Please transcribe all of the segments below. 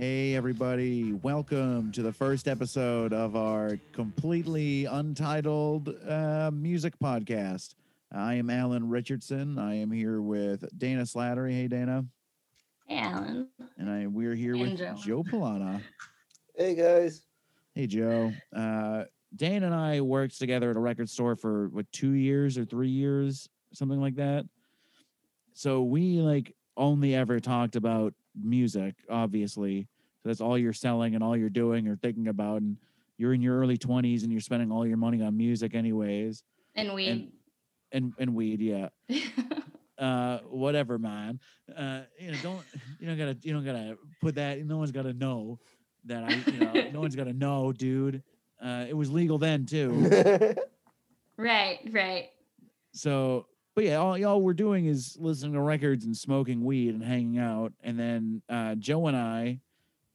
Hey, everybody. Welcome to the first episode of our completely untitled uh, music podcast. I am Alan Richardson. I am here with Dana Slattery. Hey, Dana. Hey, Alan. And I, we're here And with Joe. Joe Pilana. Hey guys. Hey, Joe. Uh, Dana and I worked together at a record store for what, two years or three years, something like that. So we like only ever talked about music, obviously. So that's all you're selling and all you're doing or thinking about. And you're in your early 20s and you're spending all your money on music, anyways. And we. And, and weed, yeah. uh whatever man uh you know don't you don't gotta you don't gotta put that no one's gotta know that i you know no one's gotta know dude uh it was legal then too right, right. so but yeah all y'all we're doing is listening to records and smoking weed and hanging out and then uh joe and i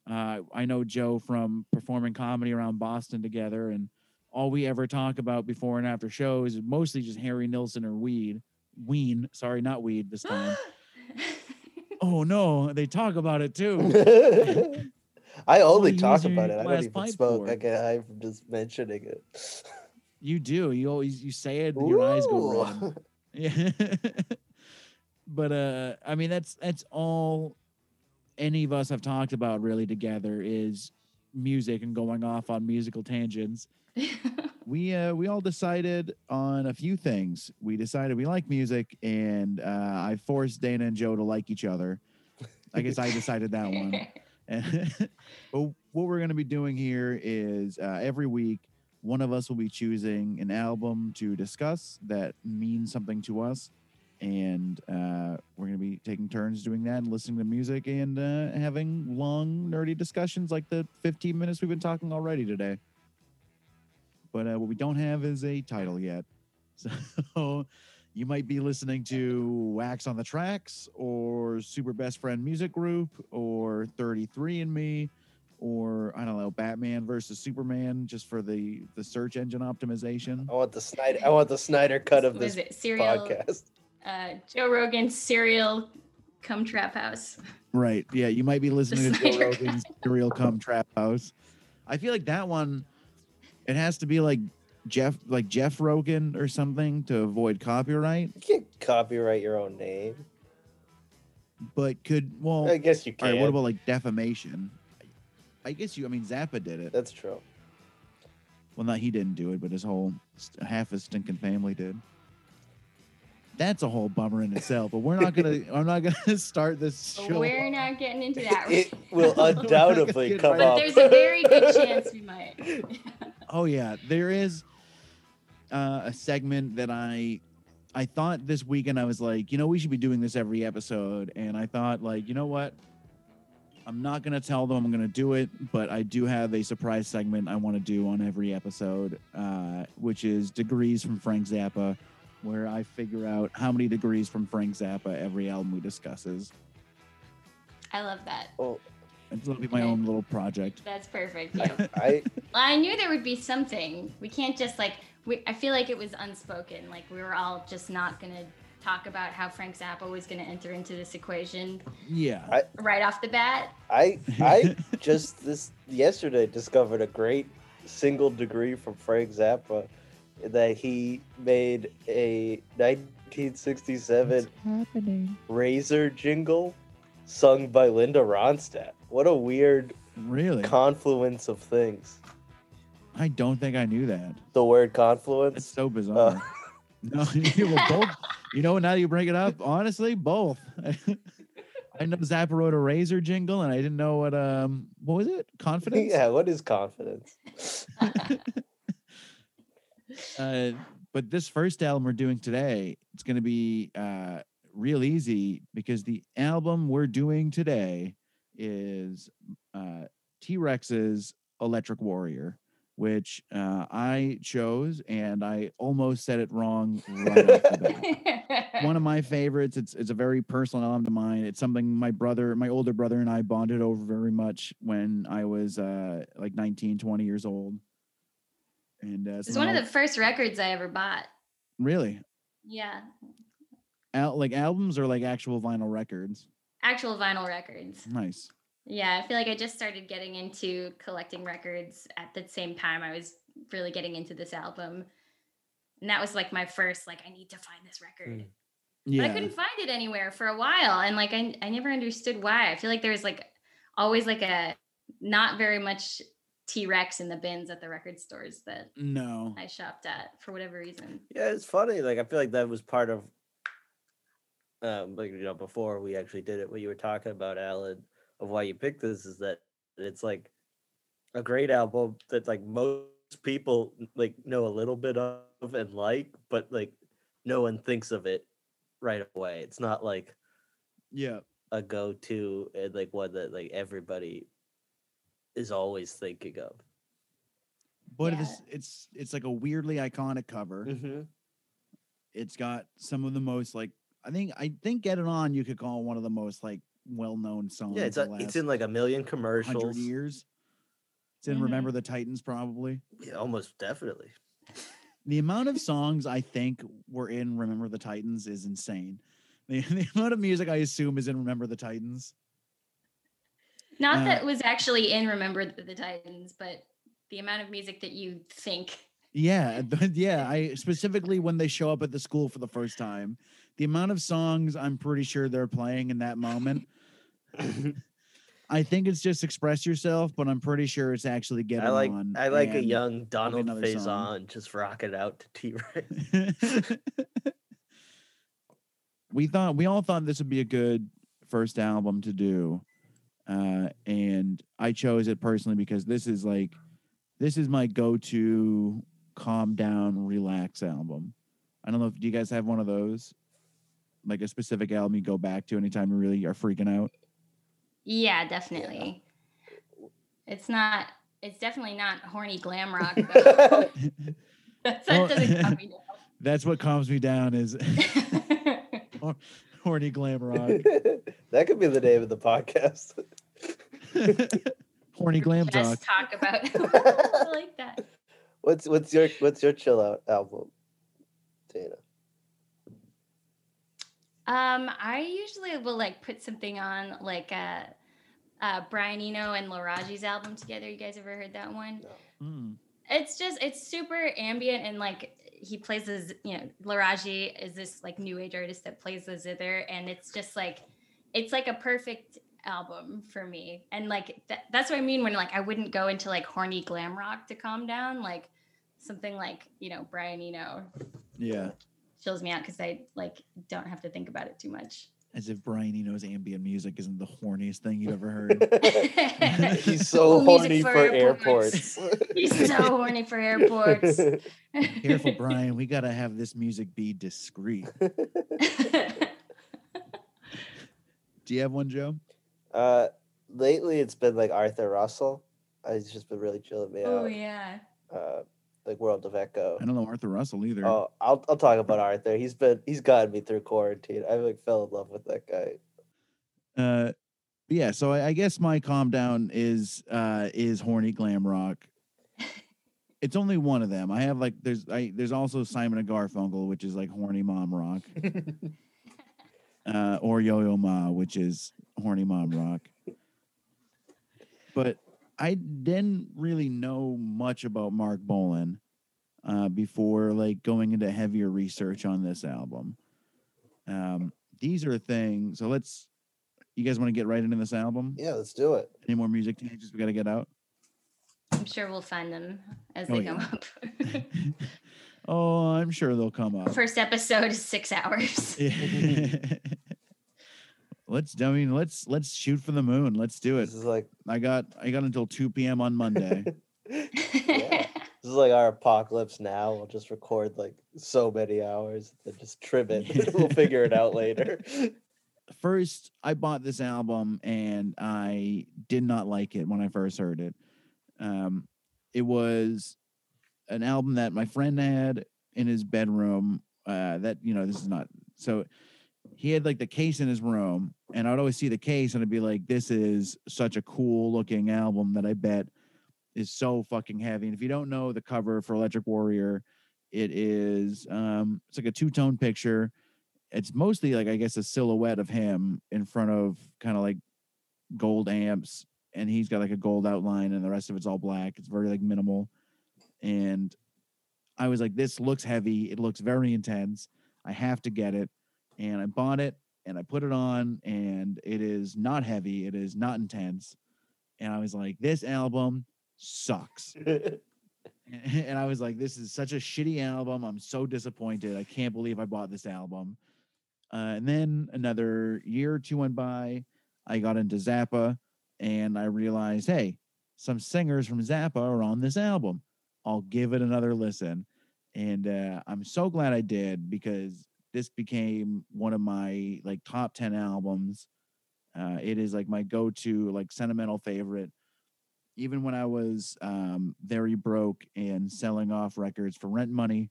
uh i know joe from performing comedy around boston together and all we ever talk about before and after shows is mostly just harry nilsson or weed ween sorry not weed this time oh no they talk about it too I only talk about it. I don't even smoke. I get high from just mentioning it. you do you always you say it and your eyes go red yeah but uh i mean that's that's all any of us have talked about really together is music and going off on musical tangents. We uh we all decided on a few things. We decided we like music and uh i forced dana and joe to like each other. I guess i decided that one. And but what we're going to be doing here is uh, every week, one of us will be choosing an album to discuss that means something to us. And uh, we're going to be taking turns doing that and listening to music and uh, having long, nerdy discussions like the 15 minutes we've been talking already today. But uh, what we don't have is a title yet. So you might be listening to Wax on the Tracks or Super Best Friend Music Group or 33 and Me or I don't know, Batman versus Superman just for the the search engine optimization. I want the Snyder. I want the Snyder cut of What is this it? Serial. podcast. Uh, Joe Rogan's serial cum trap house. Right. Yeah, you might be listening to Joe Rogan's Serial Come Trap House. I feel like that one it has to be like Jeff like Jeff Rogan or something to avoid copyright, You can't copyright your own name. but could well I guess you can. right, what about like defamation? I guess you I mean Zappa did it. That's true. Well, not he didn't do it, but his whole half his stinking family did. That's a whole bummer in itself. But we're not gonna. I'm not gonna start this show. We're not getting into that. It will We're not gonna undoubtedly get come right- but up. there's a very good chance we might. Oh yeah, there is uh, a segment that I I thought this weekend I was like, you know, we should be doing this every episode, and I thought like, you know what? I'm not gonna tell them I'm gonna do it, but I do have a surprise segment I want to do on every episode, uh, which is degrees from Frank Zappa, where I figure out how many degrees from Frank Zappa every album we discusses. I love that. Oh, It's gonna be my own little project. That's perfect. Yeah. I I knew there would be something. We can't just like. We, I feel like it was unspoken. Like we were all just not gonna talk about how Frank Zappa was gonna enter into this equation Yeah. I- right off the bat. I I just this yesterday discovered a great single degree from Frank Zappa that he made a 1967? Razor jingle sung by Linda Ronstadt. What a weird Really? confluence of things. I don't think I knew that. The word confluence. confluence. so bizarre. Uh, no, you well, both. You know, now that you bring it up, honestly, both. I know Zappa wrote a razor jingle, and I didn't know what um what was it? Confidence. yeah, what is confidence? Uh, but this first album we're doing today, it's going to be uh real easy because the album we're doing today is uh T Rex's Electric Warrior, which uh, I chose, and I almost said it wrong right off the bat. one of my favorites. It's it's a very personal album to mine. It's something my brother, my older brother and I bonded over very much when I was uh like 19, 20 years old. And uh, It's one of the first records I ever bought. really Yeah, Al- like albums or like actual vinyl records. actual vinyl records. Nice. Yeah, I feel like I just started getting into collecting records at the same time I was really getting into this album. And that was like my first, like, I need to find this record. Mm. But I couldn't find it anywhere for a while. And like I I never understood why. I feel like there was like always like a not very much T-Rex in the bins at the record stores that No. I shopped at for whatever reason. Yeah, it's funny. Like I feel like that was part of um like you know, before we actually did it, what you were talking about, Alan, of why you picked this is that it's like a great album that like most people like know a little bit of and like, but like no one thinks of it right away. It's not like Yeah. a go-to and like one that like everybody is always thinking of. But Yeah. it's it's it's like a weirdly iconic cover. Mm-hmm. It's got some of the most like I think I think Get It On you could call one of the most like well known songs. Yeah, it's a, it's in like a million commercials. years. It's in Mhm. Remember the Titans probably. Yeah, almost definitely. The amount of songs I think were in Remember the Titans is insane. The, the amount of music I assume is in Remember the Titans. Not Uh, that was actually in Remember the, the Titans, but the amount of music that you think. Yeah, yeah, I specifically when they show up at the school for the first time, the amount of songs I'm pretty sure they're playing in that moment. I think it's just express yourself, but I'm pretty sure it's actually get I like on. I like a young Donald another song. Faison just rocking out to T Rex. we thought we all thought this would be a good first album to do, uh, and I chose it personally because this is like this is my go-to calm down, relax album. I don't know if do you guys have one of those, like a specific album you go back to anytime you really are freaking out. Yeah, definitely. It's not. It's definitely not horny glam rock. That's, that Well- doesn't calm me That's what calms me down is horny glam rock, that could be the name of the podcast. horny glam talk. Talk about. I like that. What's what's your what's your chill out album, Dana? Um, I usually will like put something on like uh, uh Brian Eno and Laraji's album together. You guys ever heard that one? Mm. It's just it's super ambient and like he plays this, you know, Laraji is this like new age artist that plays the zither and it's just like it's like a perfect album for me. And like that, that's what I mean when like I wouldn't go into like horny glam rock to calm down, like something like, you know, Brian Eno Yeah, chills me out because I like don't have to think about it too much. as if Brian Eno's ambient music isn't the horniest thing you've ever heard. He's so horny for for airports. airports. He's so horny for airports. Careful, Brian. We gotta have this music be discreet. Do you have one, Joe? Uh, lately it's been like Arthur Russell. Uh, He's just been really chilling me oh out. yeah. Uh, like World of Echo. I don't know Arthur Russell either. Oh, I'll I'll talk about Arthur. He's been he's gotten me through quarantine. I like fell in love with that guy. Uh, yeah. So I, I guess my calm down is uh is horny glam rock. It's only one of them. I have like there's I there's also Simon and Garfunkel, which is like horny mom rock, uh, or Yo Yo Ma, which is horny mom rock. But I didn't really know much about Marc Bolan uh, before like going into heavier research on this album. Um, these are things. So let's. You guys want to get right into this album? Yeah, let's do it. Any more music tangents we got to get out? I'm sure we'll find them as Oh, they come yeah. up. oh, I'm sure they'll come up. First episode is six hours. let's. I mean, let's let's shoot for the moon. Let's do it. This is like I got I got until 2 p.m. on Monday. yeah. This is like our apocalypse now. We'll just record like so many hours and just trim it. we'll figure it out later. first I bought this album and I did not like it when I first heard it. Um, it was an album that my friend had in his bedroom. Uh, that you know, this is not so. He had like the case in his room, and I'd always see the case, and I'd be like, "This is such a cool looking album that I bet is so fucking heavy." And if you don't know the cover for Electric Warrior, it is um, it's like a two tone picture it's mostly like I guess a silhouette of him in front of kind of like gold amps, and he's got like a gold outline, and the rest of it's all black. It's very like minimal, and I was like, this looks heavy. It looks very intense. I have to get it, and I bought it and I put it on, and it is not heavy. It is not intense, and I was like, this album sucks. and I was like, "This is such a shitty album. I'm so disappointed. I can't believe I bought this album." Uh, and then another year or two went by. I got into Zappa, and I realized, hey, some singers from Zappa are on this album. I'll give it another listen, and uh, I'm so glad I did because this became one of my like top ten albums. Uh, it is like my go-to like sentimental favorite even when I was um, very broke and selling off records for rent money,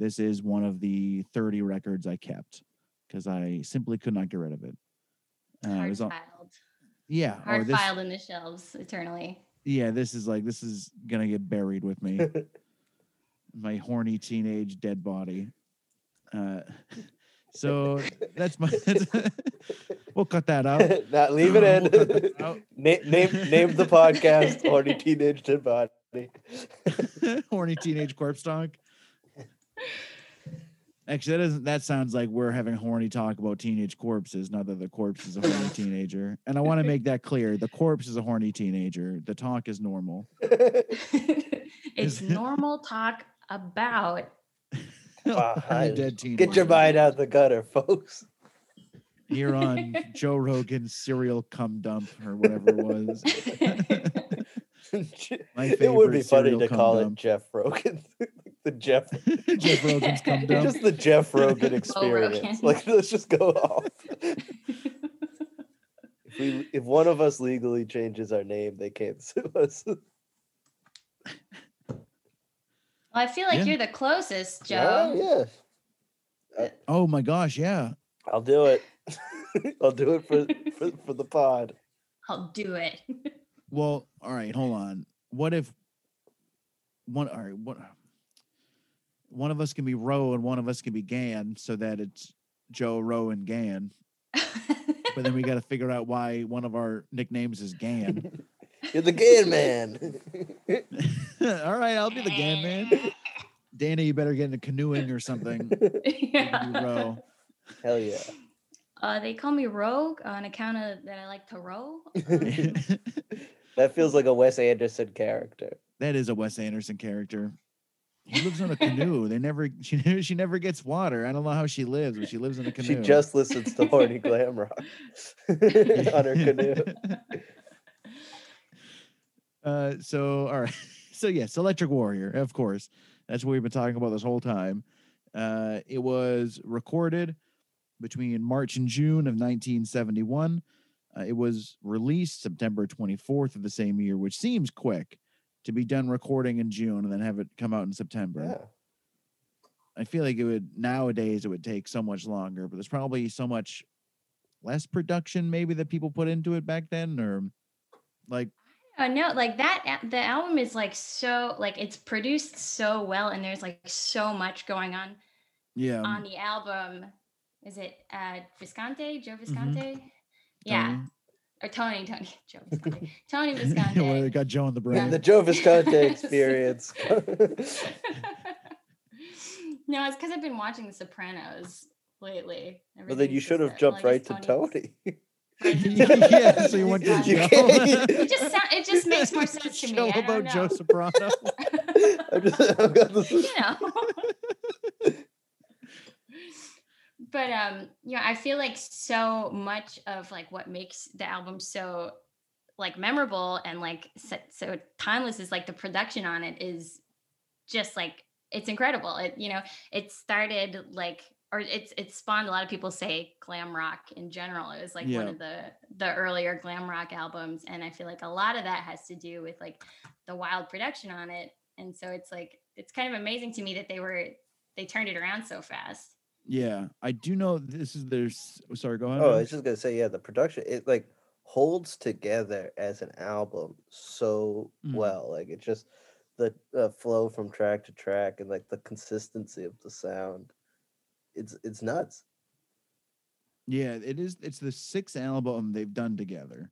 this is one of the 30 records I kept because I simply could not get rid of it. Uh, it Hard was all- filed. yeah, or Hard this, filed in the shelves eternally. yeah, this is like this is gonna get buried with me, my horny teenage dead body. Uh, so that's my. we'll cut that out. Not leave it We'll in. that out. name name name the podcast Horny Teenage Dead Body. horny teenage corpse talk. Actually, that doesn't. That sounds like we're having horny talk about teenage corpses. Not that the corpse is a horny teenager. And I want to make that clear: the corpse is a horny teenager. The talk is normal. it's normal talk about Wow, horny dead teen. Get your mind out of the gutter, folks. Here on Joe Rogan's serial cum dump or whatever it was. My it would be funny to call dump. it Jeff Rogan. the Jeff Jeff Rogan's cum dump. just the Jeff Rogan Rogan. experience. Like let's just go off. If we if one of us legally changes our name, they can't sue us. Well, I feel like Yeah. you're the closest, Yeah, Joe. yeah. Uh, oh my gosh, yeah. I'll do it. I'll do it for, for for the pod. I'll do it. Well, all right, hold on. What if one all right, what one of us can be Roe and one of us can be Gan so that it's Joe, Roe, and Gan. But then we got to figure out why one of our nicknames is Gan. You're the Gan man. all right, I'll be the Gan man. Dana, you better get into canoeing or something. You can be yeah. Roe. Hell yeah. Uh, they call me Rogue on account of that I like to row. that feels like a Wes Anderson character. that is a Wes Anderson character. He lives on a canoe. They never she never she never gets water. I don't know how she lives, but she lives in a canoe. She just listens to horny glam rock on her canoe. Uh, so all right, so yes, Electric Warrior, of course. That's what we've been talking about this whole time. Uh, it was recorded between March and June of 1971. Uh, it was released September 24th of the same year, which seems quick to be done recording in June and then have it come out in September. Yeah. I feel like it would nowadays it would take so much longer, but there's probably so much less production maybe that people put into it back then, or like Oh no, like that the album is like so like it's produced so well and there's like so much going on yeah, on the album. Is it uh Visconti, Joe Visconti? Yeah. Tony? Or Tony, Tony, Joe Visconti. Tony well, Visconti. they got Joe in the The, brain. the Joe Visconti experience. no, it's because I've been watching The Sopranos lately. well, then you should have jumped well, I right guess to Tony. Yeah, so you went to You Joe. can't- It just sound, it just makes more sense to me. Show I don't about Joe know. Soprano. I'm just, I've got this- you know. but um, yeah, I feel like so much of like what makes the album so like memorable and like so, so timeless is like the production on it is just like it's incredible. It you know it started like or it's it spawned a lot of people say glam rock in general. It was like one of the the earlier glam rock albums, and I feel like a lot of that has to do with like the wild production on it. And so it's like it's kind of amazing to me that they were they turned it around so fast. yeah, I do know this is there's. Sorry, go ahead. Oh, I was just gonna say, yeah, the production it like holds together as an album so Mhm. well. Like it's just the uh, flow from track to track and like the consistency of the sound. It's it's nuts. Yeah, it is. It's the sixth album they've done together.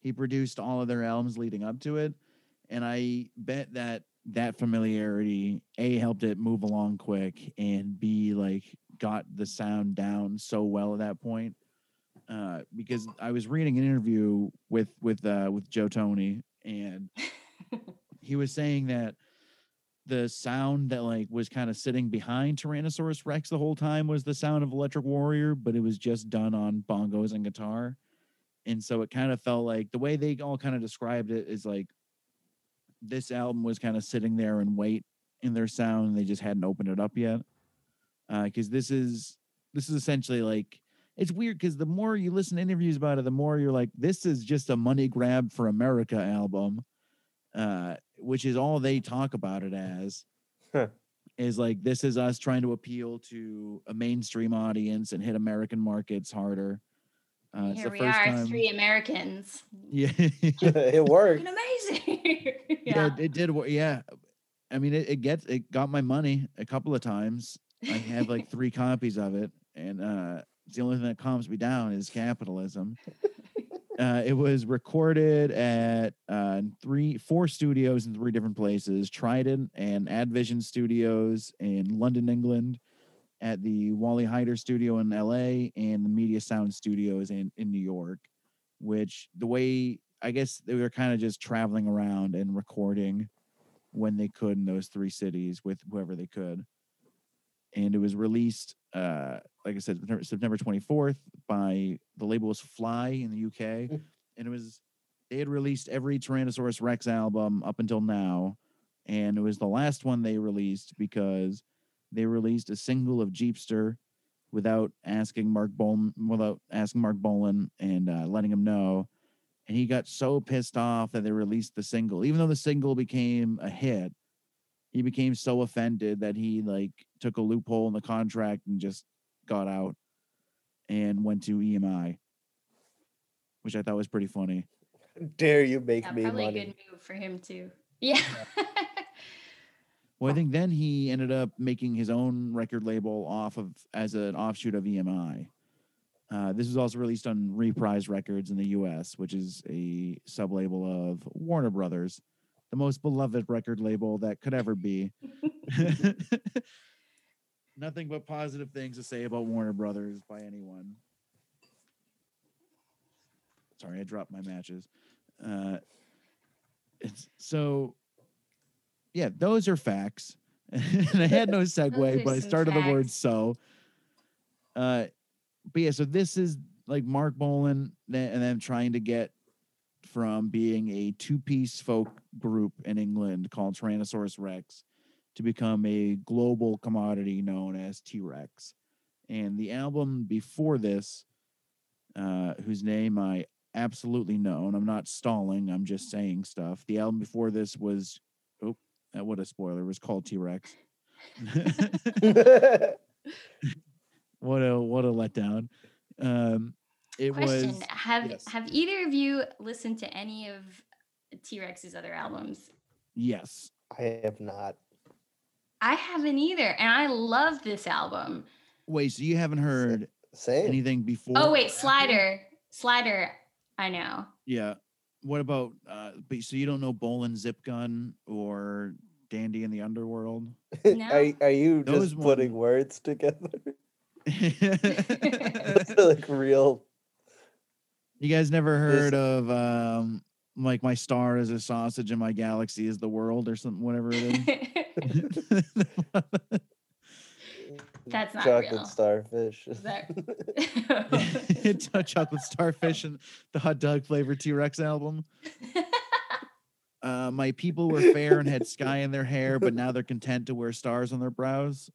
He produced all of their albums leading up to it, and I bet that that familiarity a helped it move along quick, and b like got the sound down so well at that point. Uh, because I was reading an interview with with uh, with Joe Tony, and he was saying that the sound that like was kind of sitting behind Tyrannosaurus Rex the whole time was the sound of Electric Warrior, but it was just done on bongos and guitar. And so it kind of felt like the way they all kind of described it is like this album was kind of sitting there and wait in their sound. They just hadn't opened it up yet. Uh, because this is this is essentially like it's weird because the more you listen to interviews about it, the more you're like, this is just a money grab for America album, uh, which is all they talk about it as. Huh. Is like this is us trying to appeal to a mainstream audience and hit American markets harder. Uh, it's Here the we first are, time. three Americans. Yeah, it worked. Amazing. yeah, yeah. it, it did. wo- Yeah, I mean, it, it gets it got my money a couple of times. I have like three copies of it, and uh, it's the only thing that calms me down is capitalism. Uh, it was recorded at uh, three, four studios in three different places: Trident and Advision Studios in London, England, at the Wally Heider Studio in L.A. and the Media Sound Studios in in New York. Which the way I guess they were kind of just traveling around and recording when they could in those three cities with whoever they could. And it was released, uh, like I said, September- September 24th by the label was Fly in the UK. Mm. And it was, they had released every Tyrannosaurus Rex album up until now. And it was the last one they released because they released a single of Jeepster without asking Marc Bolan, without asking Marc Bolan and uh, letting him know and he got so pissed off that they released the single even though the single became a hit he became so offended that he like took a loophole in the contract and just got out and went to emi which i thought was pretty funny. Dare you make Yeah, me probably a good move for him too. Yeah. well i think then he ended up making his own record label off of as an offshoot of emi uh, this was also released on reprise records in the us which is a sub-label of warner brothers the most beloved record label that could ever be Nothing but positive things to say about Warner Brothers by anyone. Sorry, I dropped my matches. Uh, it's so, yeah, those are facts. and I had no segue, but I started the word so. Uh, but yeah, so this is like Marc Bolan and them trying to get from being a two-piece folk group in England called Tyrannosaurus Rex to become a global commodity known as T-Rex. And the album before this, uh, whose name I absolutely know, and I'm not stalling, I'm just saying stuff. The album before this was, oh, uh, what a spoiler, was called T-Rex. what a what a letdown. Um, it Question: was Have yes. Have either of you listened to any of T Rex's other albums? yes. I have not. I haven't either, and I love this album. Wait, so you haven't heard Same. anything before? Oh or wait, after? Slider, Slider. I know. Yeah. What about uh but so you don't know Bolan's Zip Gun or Dandy in the Underworld? No. are, are you Those just putting one- words together? you like real. You guys never heard of um like my star is a sausage and my galaxy is the world or something whatever it is. That's not chocolate real. starfish. Is that- chocolate starfish and the hot dog flavored T-Rex album. Uh, my people were fair and had sky in their hair, but now they're content to wear stars on their brows.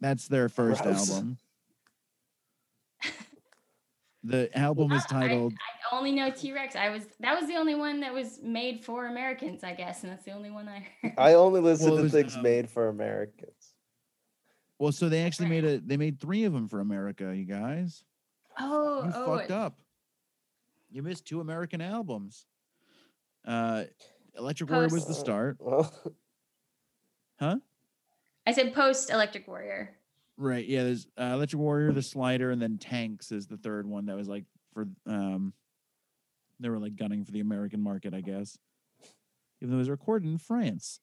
That's their first Gross. album. The album is Well, I- titled I only know T Rex. I was that was the only one that was made for Americans, I guess, and that's the only one I heard. I only listen Well, to was, things um, made for Americans. Well, so they actually made a they made three of them for America, you guys. oh, You oh, fucked up. You missed two American albums. Uh Electric Warrior was the Post- start. Well, Huh? I said post Electric Warrior. Right. Yeah, there's uh, Electric Warrior, the slider, and then Tanx is the third one that was like for um They were like gunning for the American market, I guess. Even though it was recorded in France.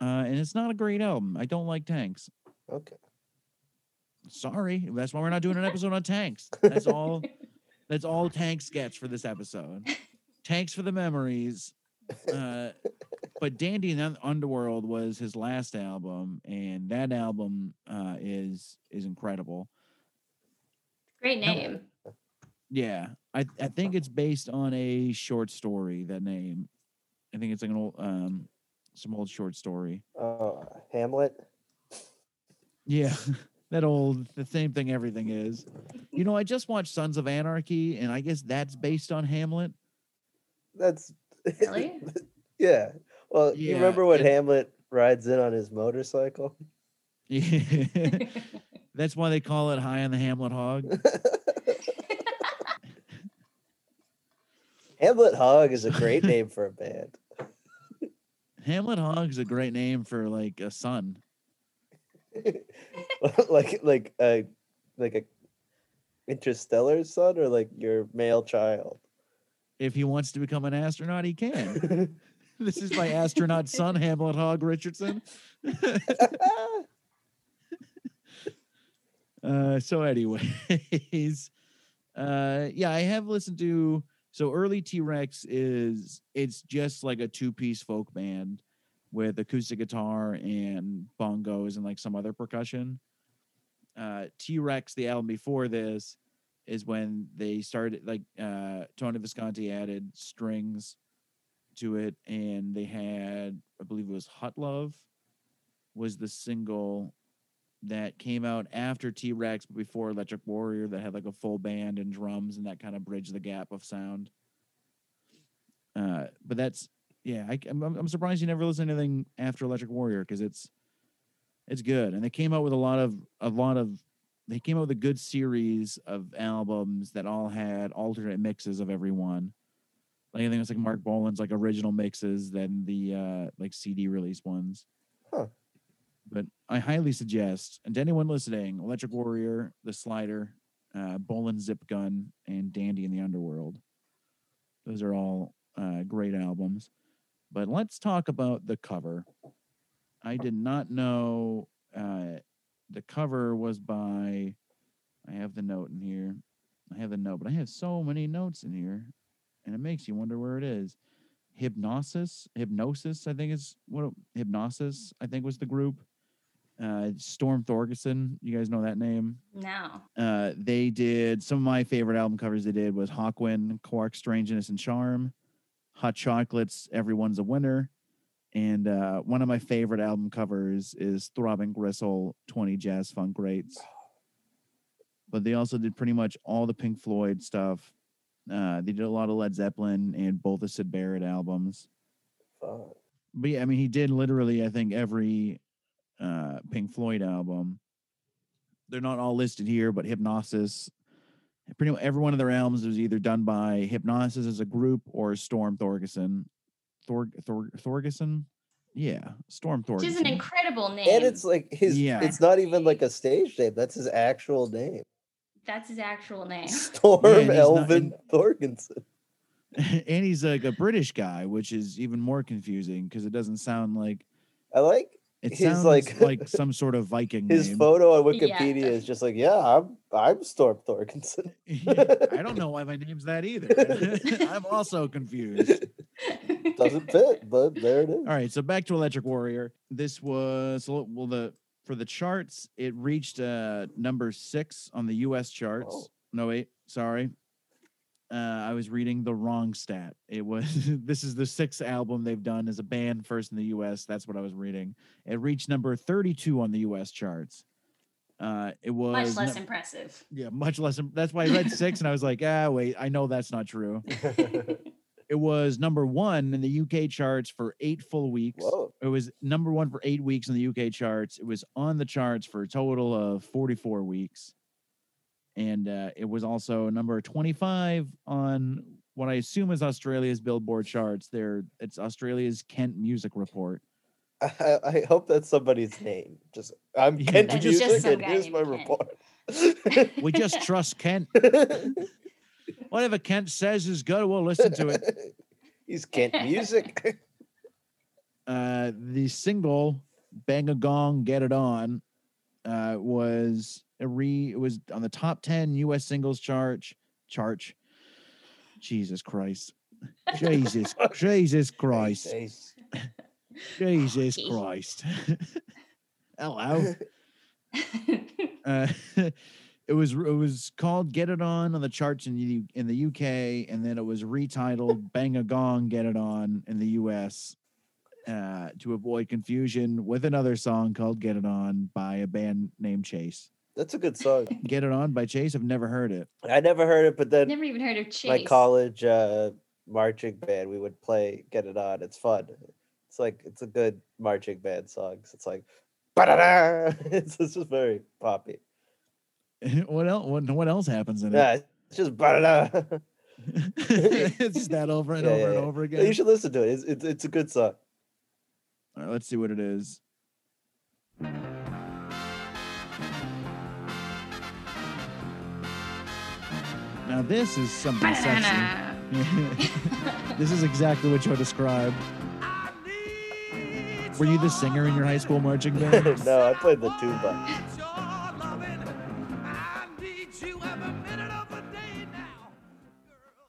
Uh, and it's not a great album. I don't like Tanx. Okay. Sorry. That's why we're not doing an episode on Tanx. That's all that's all Tanx gets for this episode. Tanks for the memories. Uh, but Dandy in the Underworld was his last album, and that album uh, is is incredible. Great name. Yeah, I I think it's based on a short story. That name, I think it's like an old um some old short story. Uh, Hamlet. Yeah, that old the same thing everything is. You know, I just watched Sons of Anarchy, and I guess that's based on Hamlet. That's Really? yeah. Well, you remember when and- Hamlet rides in on his motorcycle? Yeah, that's why they call it High on the Hamlet Hog. Hamlet Hog is a great name for a band. Hamlet Hog is a great name for like a son. like like a like a interstellar son or like your male child. If he wants to become an astronaut, he can. this is my astronaut son, Hamlet Hog Richardson. Uh, so, anyways, uh, yeah, I have listened to so early T Rex is it's just like a two piece folk band with acoustic guitar and bongos and like some other percussion. Uh, T Rex, the album before this, is when they started like uh, Tony Visconti added strings to it, and they had I believe it was Hot Love was the single that came out after T Rex, but before Electric Warrior, that had like a full band and drums, and that kind of bridged the gap of sound. Uh, but that's yeah, I, am I'm I'm surprised you never listened to anything after Electric Warrior because it's it's good, and they came out with a lot of a lot of they came out with a good series of albums that all had alternate mixes of every one. Like I think it was like Marc Bolan's like original mixes, then the uh like CD release ones. Huh. But I highly suggest, and to anyone listening, Electric Warrior, The Slider, uh, Bolan's Zip Gun, and Dandy in the Underworld. Those are all uh, great albums. But let's talk about the cover. I did not know uh, the cover was by. I have the note in here. I have the note, but I have so many notes in here, and it makes you wonder where it is. Hipgnosis, Hipgnosis, I think is what Hipgnosis. I think was the group. Uh, Storm Thorgerson, you guys know that name. No. Uh, they did some of my favorite album covers. They did was Hawkwind, Quark, Strangeness and Charm, Hot Chocolates, Everyone's a Winner, and uh, one of my favorite album covers is Throbbing Gristle, Twenty Jazz Funk Greats. But they also did pretty much all the Pink Floyd stuff. Uh, they did a lot of Led Zeppelin and both the Syd Barrett albums. Fun. But yeah, I mean, he did literally, I think, every uh, Pink Floyd album. They're not all listed here, but Hipgnosis, pretty much every one of their albums was either done by Hipgnosis as a group or Storm Thorgerson. Thor, Thor, Thorgerson? Yeah, Storm Thorgerson. Which is an incredible name. And it's like his Yeah. it's not even like a stage name. That's his actual name. That's his actual name. Storm Yeah, and not- Elvin and- Thorgensen. and he's like a British guy, which is even more confusing because it doesn't sound like I like it His, sounds like- like, some sort of Viking his name. photo on Yeah. Wikipedia is just like, yeah, I'm I'm Storm Thorgensen. I don't know why my name's that either. I'm also confused. Doesn't fit, but there it is. All right, so back to Electric Warrior. This was well the for the charts. It reached uh number six on the U.S. charts. Oh. No wait, sorry. Uh, I was reading the wrong stat. It was this is the sixth album they've done as a band first in the U.S. That's what I was reading. It reached number thirty-two on the U.S. charts. Uh, it was Much less nu- impressive. yeah, much less. im- That's why I read six, and I was like, ah, wait, I know that's not true. It was number one in the UK charts for eight full weeks. Whoa. It was number one for eight weeks in the UK charts. It was on the charts for a total of 44 weeks. And uh, it was also number 25 on what I assume is Australia's Billboard charts. There, it's Australia's Kent Music Report. I, I hope that's somebody's name. Just I'm Yeah, Kent we just- Music some and here's my Kent. report. We just trust Kent. Whatever Kent says is good. We'll listen to it. He's Kent music. Uh, the single "Bang a Gong, Get It On" uh, was a re. It was on the top ten U.S. singles chart. Chart. Jesus Christ. Jesus, Jesus Christ. Jesus Christ. Hello. Uh, it was it was called "Get It On" on the charts in the in the UK, and then it was retitled "Bang a Gong, Get It On" in the US uh, to avoid confusion with another song called "Get It On" by a band named Chase. That's a good song. "Get It On" by Chase. I've never heard it. I never heard it, but then Never even heard of Chase. my college uh, marching band, we would play "Get It On." It's fun. It's like it's a good marching band song. So it's like, ba-da-da! It's, it's just very poppy. what else? What, what else happens in it? Yeah, it's just ba-da-da. it's just that over and Yeah, over yeah, and over again. You should listen to it. It's it's, it's a good song. All right, let's see what it is. Now this is something sexy. This is exactly what you described. Were you the singer in your high school marching band? no, I played the tuba.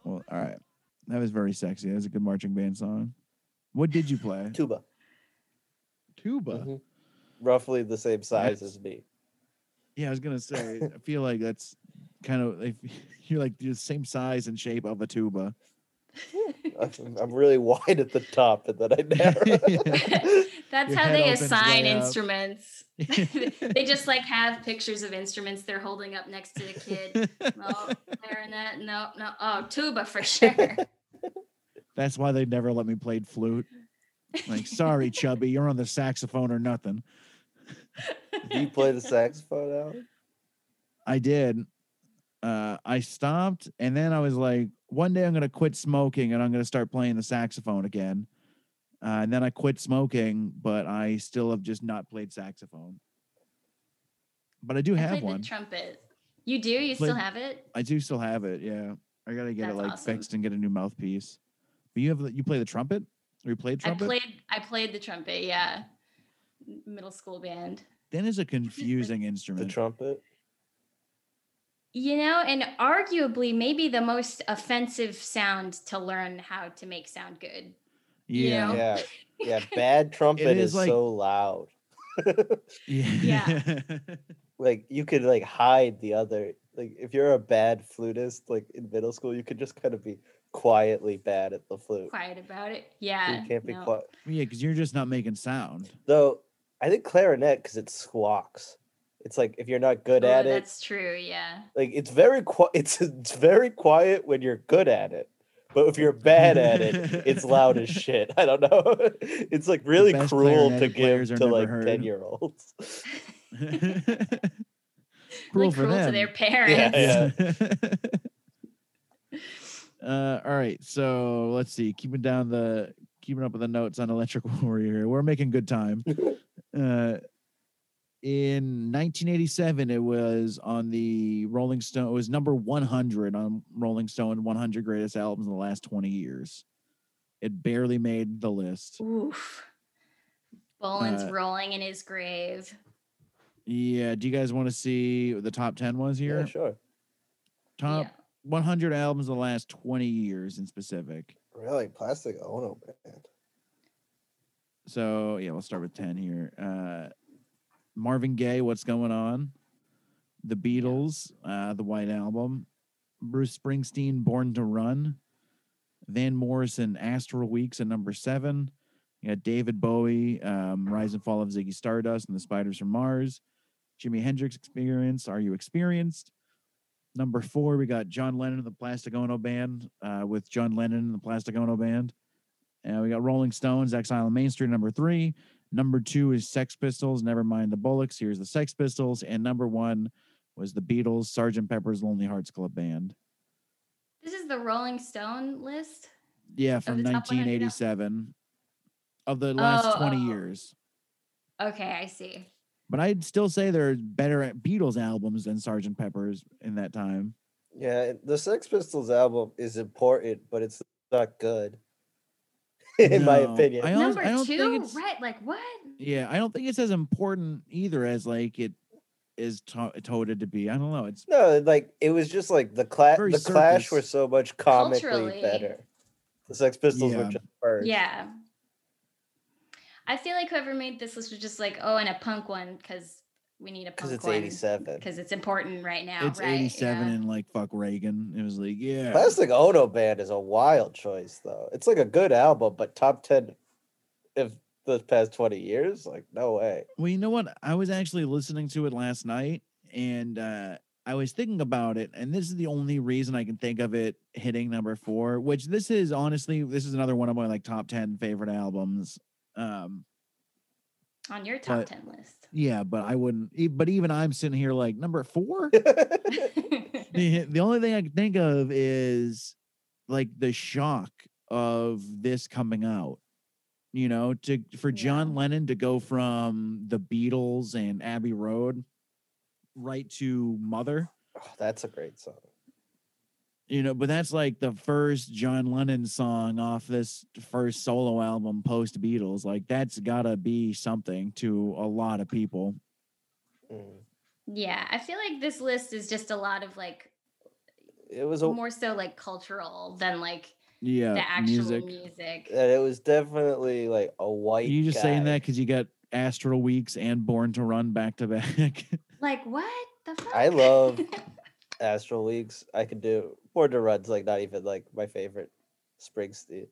well, all right. That was very sexy. That was a good marching band song. What did you play? Tuba. Tuba. Mhm. Roughly the same size That's- as me. Yeah, I was gonna say. I feel like that's kind of like you're like the same size and shape of a tuba. I'm I'm really wide at the top and then I narrow. That's Your how they assign instruments. they just like have pictures of instruments they're holding up next to the kid. No, clarinet, no, no. Oh, tuba for sure. That's why they never let me play flute. Like, sorry, Chubby, you're on the saxophone or nothing. You play the saxophone, Alan? I did. Uh, I stopped, and then I was like, one day I'm gonna quit smoking and I'm gonna start playing the saxophone again. Uh, and then I quit smoking, but I still have just not played saxophone. But I do I have played one. the trumpet. You do? You still have it? I do still have it. Yeah, I gotta get That's it like awesome. fixed and get a new mouthpiece. But you have you play the trumpet? Or you played trumpet? I played. I played the trumpet. Yeah, middle school band. Then is a confusing instrument. The trumpet? You know, and arguably maybe the most offensive sound to learn how to make sound good. you yeah. know? Yeah. Yeah. Bad trumpet is is, like- so loud. Yeah. like you could like hide the other like if you're a bad flutist like in middle school you could just kind of be quietly bad at the flute Quiet about it. Yeah. you can't be no. quiet yeah, because you're just not making sound. though i think clarinet because it squawks it's like if you're not good Oh, at it That's true. Yeah. like it's very quiet it's it's very quiet when you're good at it but if you're bad at it it's loud as shit i don't know it's like really cruel to give to like heard. 10 year olds cruel Really for cruel them. to their parents. Yeah. uh, all right, so let's see. Keeping down the keeping up with the notes on Electric Warrior. We're making good time. uh, in 1987, it was on the Rolling Stone. It was number 100 on Rolling Stone 100 Greatest Albums in the last 20 years. It barely made the list. Oof. Boland's Uh, rolling in his grave. Yeah. Do you guys want to see what the top 10 was here? yeah sure Top Yeah. 100 albums in the last 20 years in specific. really plastic ono band So yeah, we'll start with 10 here. Uh, Marvin Gaye, What's Going On? The Beatles, uh, The White Album. Bruce Springsteen, Born to Run. Van Morrison, Astral Weeks at number seven. You got David Bowie, um, Rise and Fall of Ziggy Stardust and the Spiders from Mars. Jimi Hendrix Experience, Are You Experienced? Number four, we got John Lennon and the Plastic Ono Band uh, with John Lennon and the Plastic Ono Band. And we got Rolling Stones, Exile on Main Street, number three. Number two is Sex Pistols, Never Mind the Bollocks. Here's the Sex Pistols. And number one was the Beatles, Sergeant Pepper's Lonely Hearts Club Band. This is the Rolling Stone list. Yeah, from the top 100 al- 1987 of the last Oh, 20 oh. years. Okay, I see. But I'd still say there are better Beatles albums than Sergeant Pepper's in that time. Yeah, the Sex Pistols album is important, but it's not good. in my opinion. I don't, Number I don't two, think it's right? Like what? yeah, I don't think it's as important either as like it is to- touted to be. I don't know. It's No, like it was just like the clash. Very The Clash were so much comically Culturally. better. The Sex Pistols were just first. Yeah. I feel like whoever made this list was just like, oh, and a punk one because we need a because it's one eighty-seven. because it's important right now. it's right? 87 Yeah. and like fuck Reagan. It was like yeah. Plastic Ono Band is a wild choice, though. It's like a good album, but top ten if the past twenty years, like no way. Well, you know what? I was actually listening to it last night and uh I was thinking about it, and this is the only reason I can think of it hitting number four, which this is honestly, this is another one of my like top 10 favorite albums. Um, on your top but- 10 list. yeah, but I wouldn't, e- but even I'm sitting here like number four. the, the only thing I can think of is like the shock of this coming out. You know, to for John Lennon to go from the Beatles and Abbey Road right to Mother. Oh, that's a great song. You know, but that's like the first John Lennon song off this first solo album post Beatles. Like that's gotta be something to a lot of people. Mm. yeah, I feel like this list is just a lot of like It was a more so like cultural than like Yeah, the actual music. music. and it was definitely like a white. You just saying that because you got Astral Weeks and Born to Run back to back. Like what the fuck? I love Astral Weeks. I could do Born to Run's like not even like my favorite Springsteen.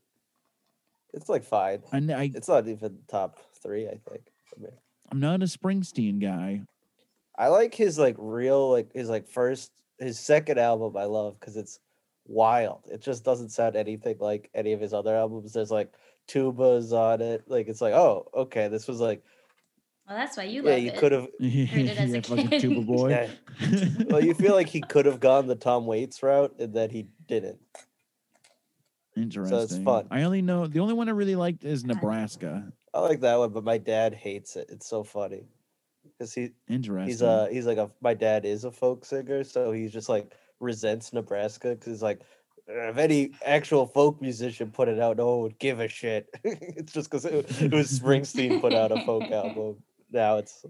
It's like fine. I, I It's not even top three, I think. I'm not a Springsteen guy. I like his like real like his like first his second album I love because it's wild. It just doesn't sound anything like any of his other albums. There's like tubas on it. Like it's like, oh, okay, this was like well, that's why you yeah, love you it. could have it as a yeah, fucking kid. tuba boy. yeah. well, you feel like he could have gone the Tom Waits route and then he didn't. Interesting. So it's fun. I only know the only one I really liked is Nebraska. I like that one, but my dad hates it. It's so funny. Because he Interesting. he's uh he's like a my dad is a folk singer, so he's just like resents Nebraska because he's like if any actual folk musician put it out, no one would give a shit. it's just because it, it was Springsteen put out a folk album. Now it's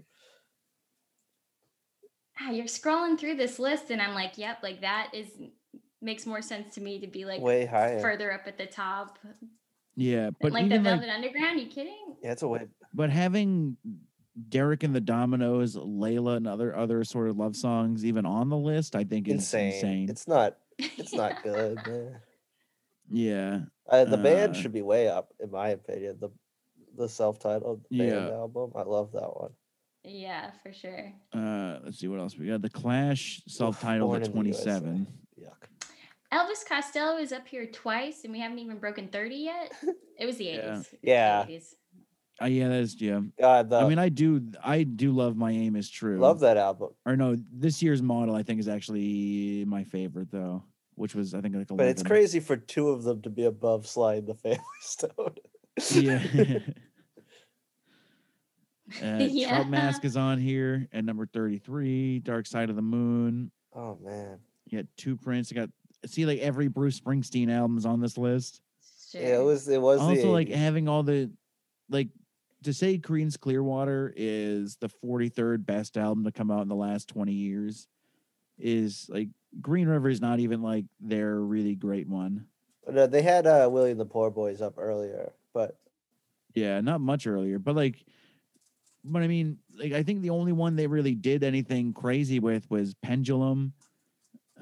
ah, you're scrolling through this list and I'm like, yep, like that is makes more sense to me to be like way higher. further up at the top. yeah, but like the Velvet like, Underground, you kidding? Yeah, it's a way. but having Derek and the Dominos, Layla, and other other sort of love songs even on the list, I think is Insane. insane. It's not. It's not good. man. yeah, Uh, the band Uh, should be way up, in my opinion. The the self-titled band Yeah. album. I love that one. yeah, for sure. uh, let's see what else we got. The Clash, self-titled Born at in the USA. 27. Yuck. Elvis Costello is up here twice and we haven't even broken 30 yet. It was the 80s. Yeah. It was the Yeah. 80s. Uh, yeah, that's yeah. God, the, I mean, I do, I do love my aim is true. love that album. Or no, this year's model I think is actually my favorite though, which was I think like 11. But it's crazy for two of them to be above Sly and the Family Stone. Yeah. uh, Yeah. Trout Mask is on here at number 33. Dark Side of the Moon. oh man. You got two prints. You got see like every Bruce Springsteen album's on this list. Sure. Yeah, it was it was the also like having all the like to say Creedence Clearwater is the 43rd best album to come out in the last 20 years is like Green River is not even like their really great one. But, uh, they had uh Willie and the Poor Boys up earlier, but Yeah, not much earlier, but like but I mean, like I think the only one they really did anything crazy with was Pendulum.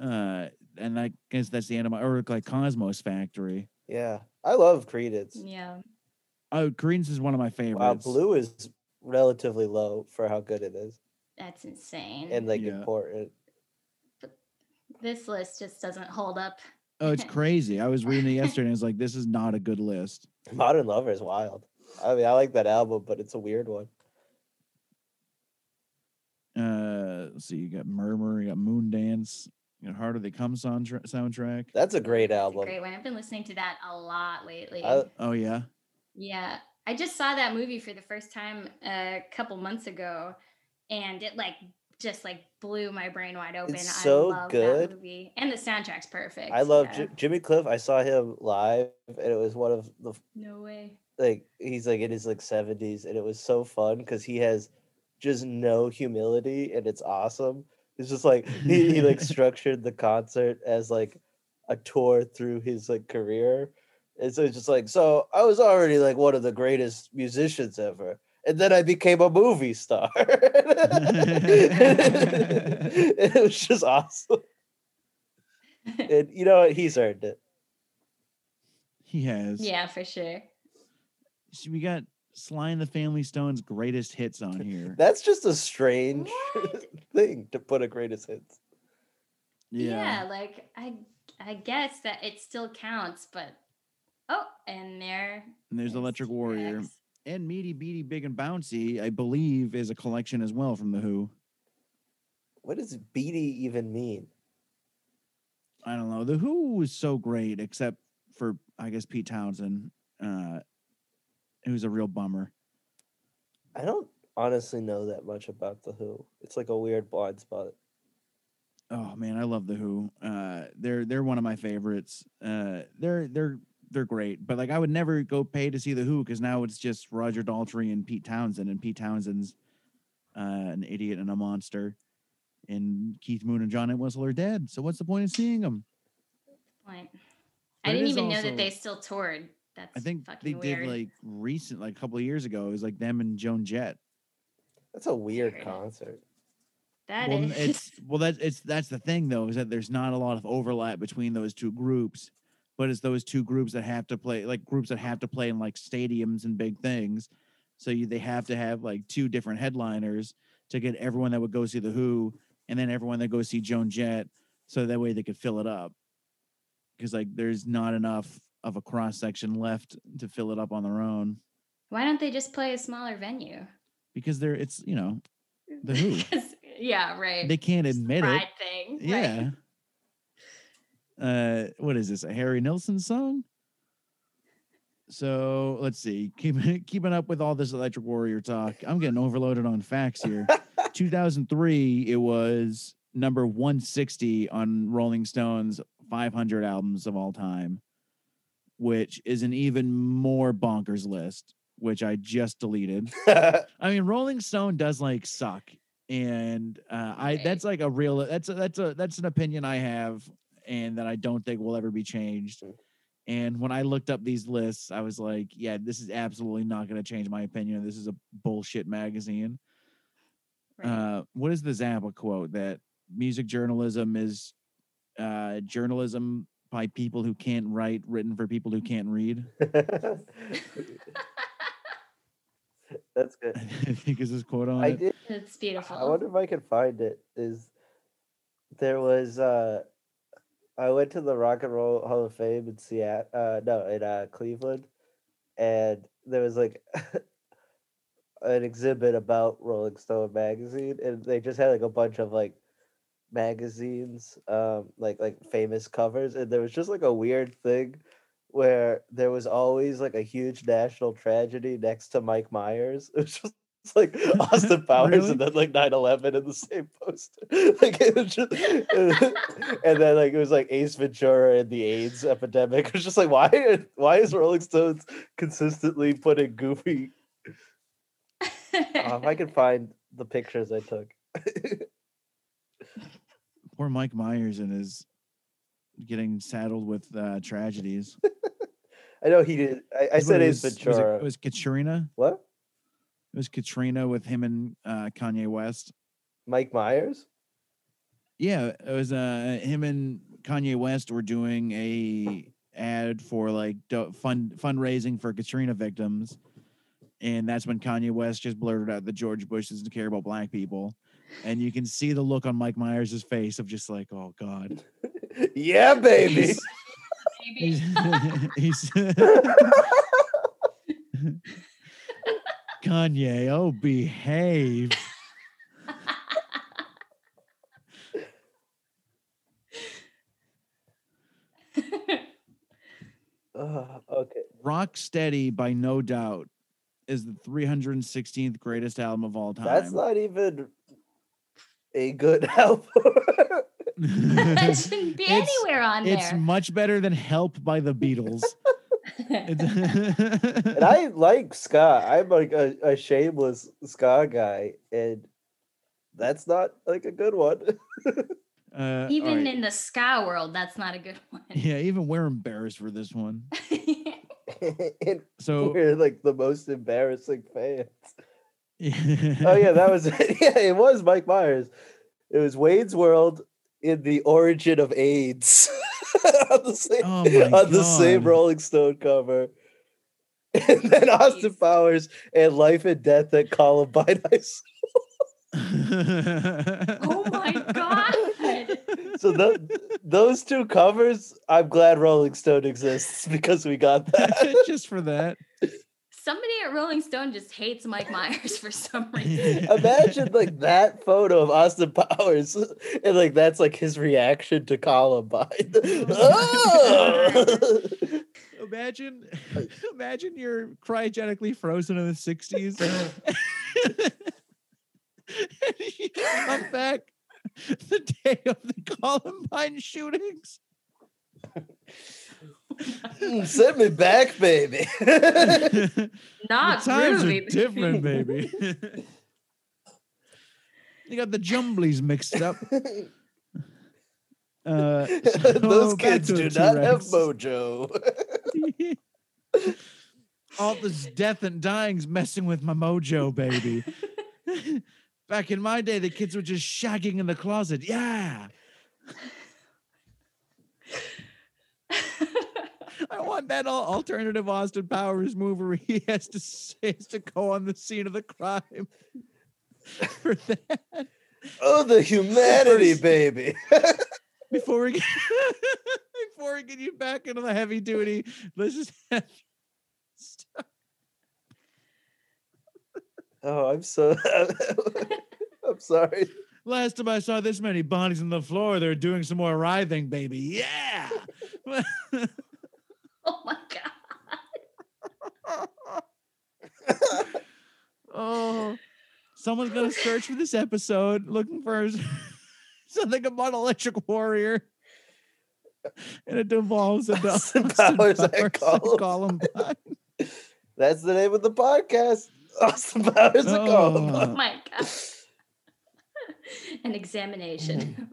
Uh and I guess that's the end of my or like Cosmo's Factory. yeah, I love Creedence. Yeah. Oh, Creedence is one of my favorites. Wow, Blue is relatively low for how good it is That's insane. and like Yeah. important. this list just doesn't hold up. Oh, it's crazy. I was reading it yesterday and I was like, this is not a good list. Modern Lover is wild. I mean, I like that album, but it's a weird one. Uh, let's see, you got Murmur, you got Moon Dance, you got Harder They Come soundtra- soundtrack. That's a great That's a album. great one. I've been listening to that a lot lately. I- Oh yeah, yeah. I just saw that movie for the first time a couple months ago and it like just like blew my brain wide open. It's I so love good. that movie. And the soundtrack's perfect. I love yeah. Ji- Jimmy Cliff. I saw him live, and it was one of the No way. like he's like in his like seventies, and it was so fun because he has just no humility, and it's awesome. It's just like he, he like structured the concert as like a tour through his like career, and so it's just like so I was already like one of the greatest musicians ever. And then I became a movie star. it was just awesome. And you know what? He's earned it. He has. yeah, for sure. So we got Sly and the Family Stone's greatest hits on here. That's just a strange What? thing to put a greatest hits. Yeah. yeah, like I I guess that it still counts, but oh, and there And there's Electric Warrior. T-Rex. And Meaty Beaty Big and Bouncy, I believe, is a collection as well from The Who. What does beady even mean? I don't know. The Who was so great, except for I guess Pete Townshend. Uh was a real bummer. I don't honestly know that much about the Who. It's like a weird blind spot. Oh man, I love the Who. Uh, they're they're one of my favorites. Uh, they're they're they're great, but like I would never go pay to see the Who because now it's just Roger Daltrey and Pete Townshend, and Pete Townshend's uh, an idiot and a monster, and Keith Moon and John Entwistle are dead. So what's the point of seeing them? Point. I didn't is even know that they still toured. That's I think fucking they weird. did like recent, like a couple of years ago. It was like them and Joan Jett. That's a weird Weird. concert. That well, is- it's well that's it's that's the thing though is that there's not a lot of overlap between those two groups, but it's those two groups that have to play like groups that have to play in like stadiums and big things, so you they have to have like two different headliners to get everyone that would go see the Who and then everyone that goes see Joan Jett, so that way they could fill it up, because like there's not enough of a cross section left to fill it up on their own Why don't they just play a smaller venue? because they're it's you know The Who. yeah, right. they can't the admit it. thing. right. Yeah. Uh, what is this? A Harry Nilsson song? So let's see. Keeping keeping up with all this Electric Warrior talk. I'm getting overloaded on facts here. 2003, it was number 160 on Rolling Stone's 500 albums of all time, which is an even more bonkers list, which I just deleted. I mean, Rolling Stone does like suck, and uh, I that's like a real that's a, that's a that's an opinion I have, and that I don't think will ever be changed. Mm. And when I looked up these lists, I was like, yeah, this is absolutely not going to change my opinion. This is a bullshit magazine. Right. Uh, what is the Zappa quote that music journalism is uh, journalism by people who can't write, written for people who can't read? That's good. I think is his quote on I it. did. it's beautiful. I wonder if I can find it. Is there was uh I went to the Rock and Roll Hall of Fame in Seattle. Uh, no, in uh, Cleveland, and there was like an exhibit about Rolling Stone magazine, and they just had like a bunch of like magazines, um, like like famous covers, and there was just like a weird thing where there was always like a huge national tragedy next to Mike Myers. It was just it's like Austin Powers Really? and then like 9-11 in the same poster. like it was just and then like it was like Ace Ventura and the AIDS epidemic. It was just like why why is Rolling Stones consistently putting goofy uh, if I could find the pictures I took. Poor Mike Myers and his getting saddled with uh, tragedies. I know he did. I, I said it Ace was- was it- Ventura. It was Katrina. what? Was Katrina with him and uh, Kanye West. Mike Myers? Yeah, it was uh, him and Kanye West were doing a ad for like do- fund fundraising for Katrina victims, and that's when Kanye West just blurted out that George Bush doesn't care about black people, and you can see the look on Mike Myers' face of just like, oh god. yeah, baby. He's, he's Kanye, oh behave. Ugh, okay. Rock Steady by No Doubt is the 316th greatest album of all time. That's not even a good album. that shouldn't be It's- anywhere on it's there. much better than Help by the Beatles. It's- and I like ska. I'm like a, a shameless ska guy, and that's not like a good one. uh, Even right. in the ska world, that's not a good one. yeah, even we're embarrassed for this one. and So we're like the most embarrassing fans. Oh yeah, that was yeah, it was Mike Myers. It was Wayne's World in the origin of AIDS on the same Oh my on the same Rolling Stone cover. And then Austin Powers and Life and Death at Columbine High School. oh my god. So tho- those two covers, I'm glad Rolling Stone exists because we got that. just for that. Somebody at Rolling Stone just hates Mike Myers for some reason. Imagine like that photo of Austin Powers, and like that's like his reaction to Columbine. Oh! Imagine, imagine you're cryogenically frozen in the '60s, and you come back the day of the Columbine shootings. Mm, Send me back, baby. Not the times groovy. are different, baby. you got the jumblies mixed up. Uh, so Those kids do not have T-Rex. mojo. All this death and dying's messing with my mojo, baby. Back in my day, the kids were just shagging in the closet. Yeah. I want that alternative Austin Powers movie where he has to has to go on the scene of the crime. For that, Oh, the humanity, baby. before we get before we get you back into the heavy duty, let's just have stop. Oh, I'm so. I'm sorry. Last time I saw this many bodies on the floor, they're doing some more writhing, baby. Yeah. Oh my god. oh, someone's gonna search for this episode looking for something about Electric Warrior, and it involves a Austin Powers at Columbine. Columbine. That's the name of the podcast. Austin Powers and Oh. Oh Columbine. my god. An examination.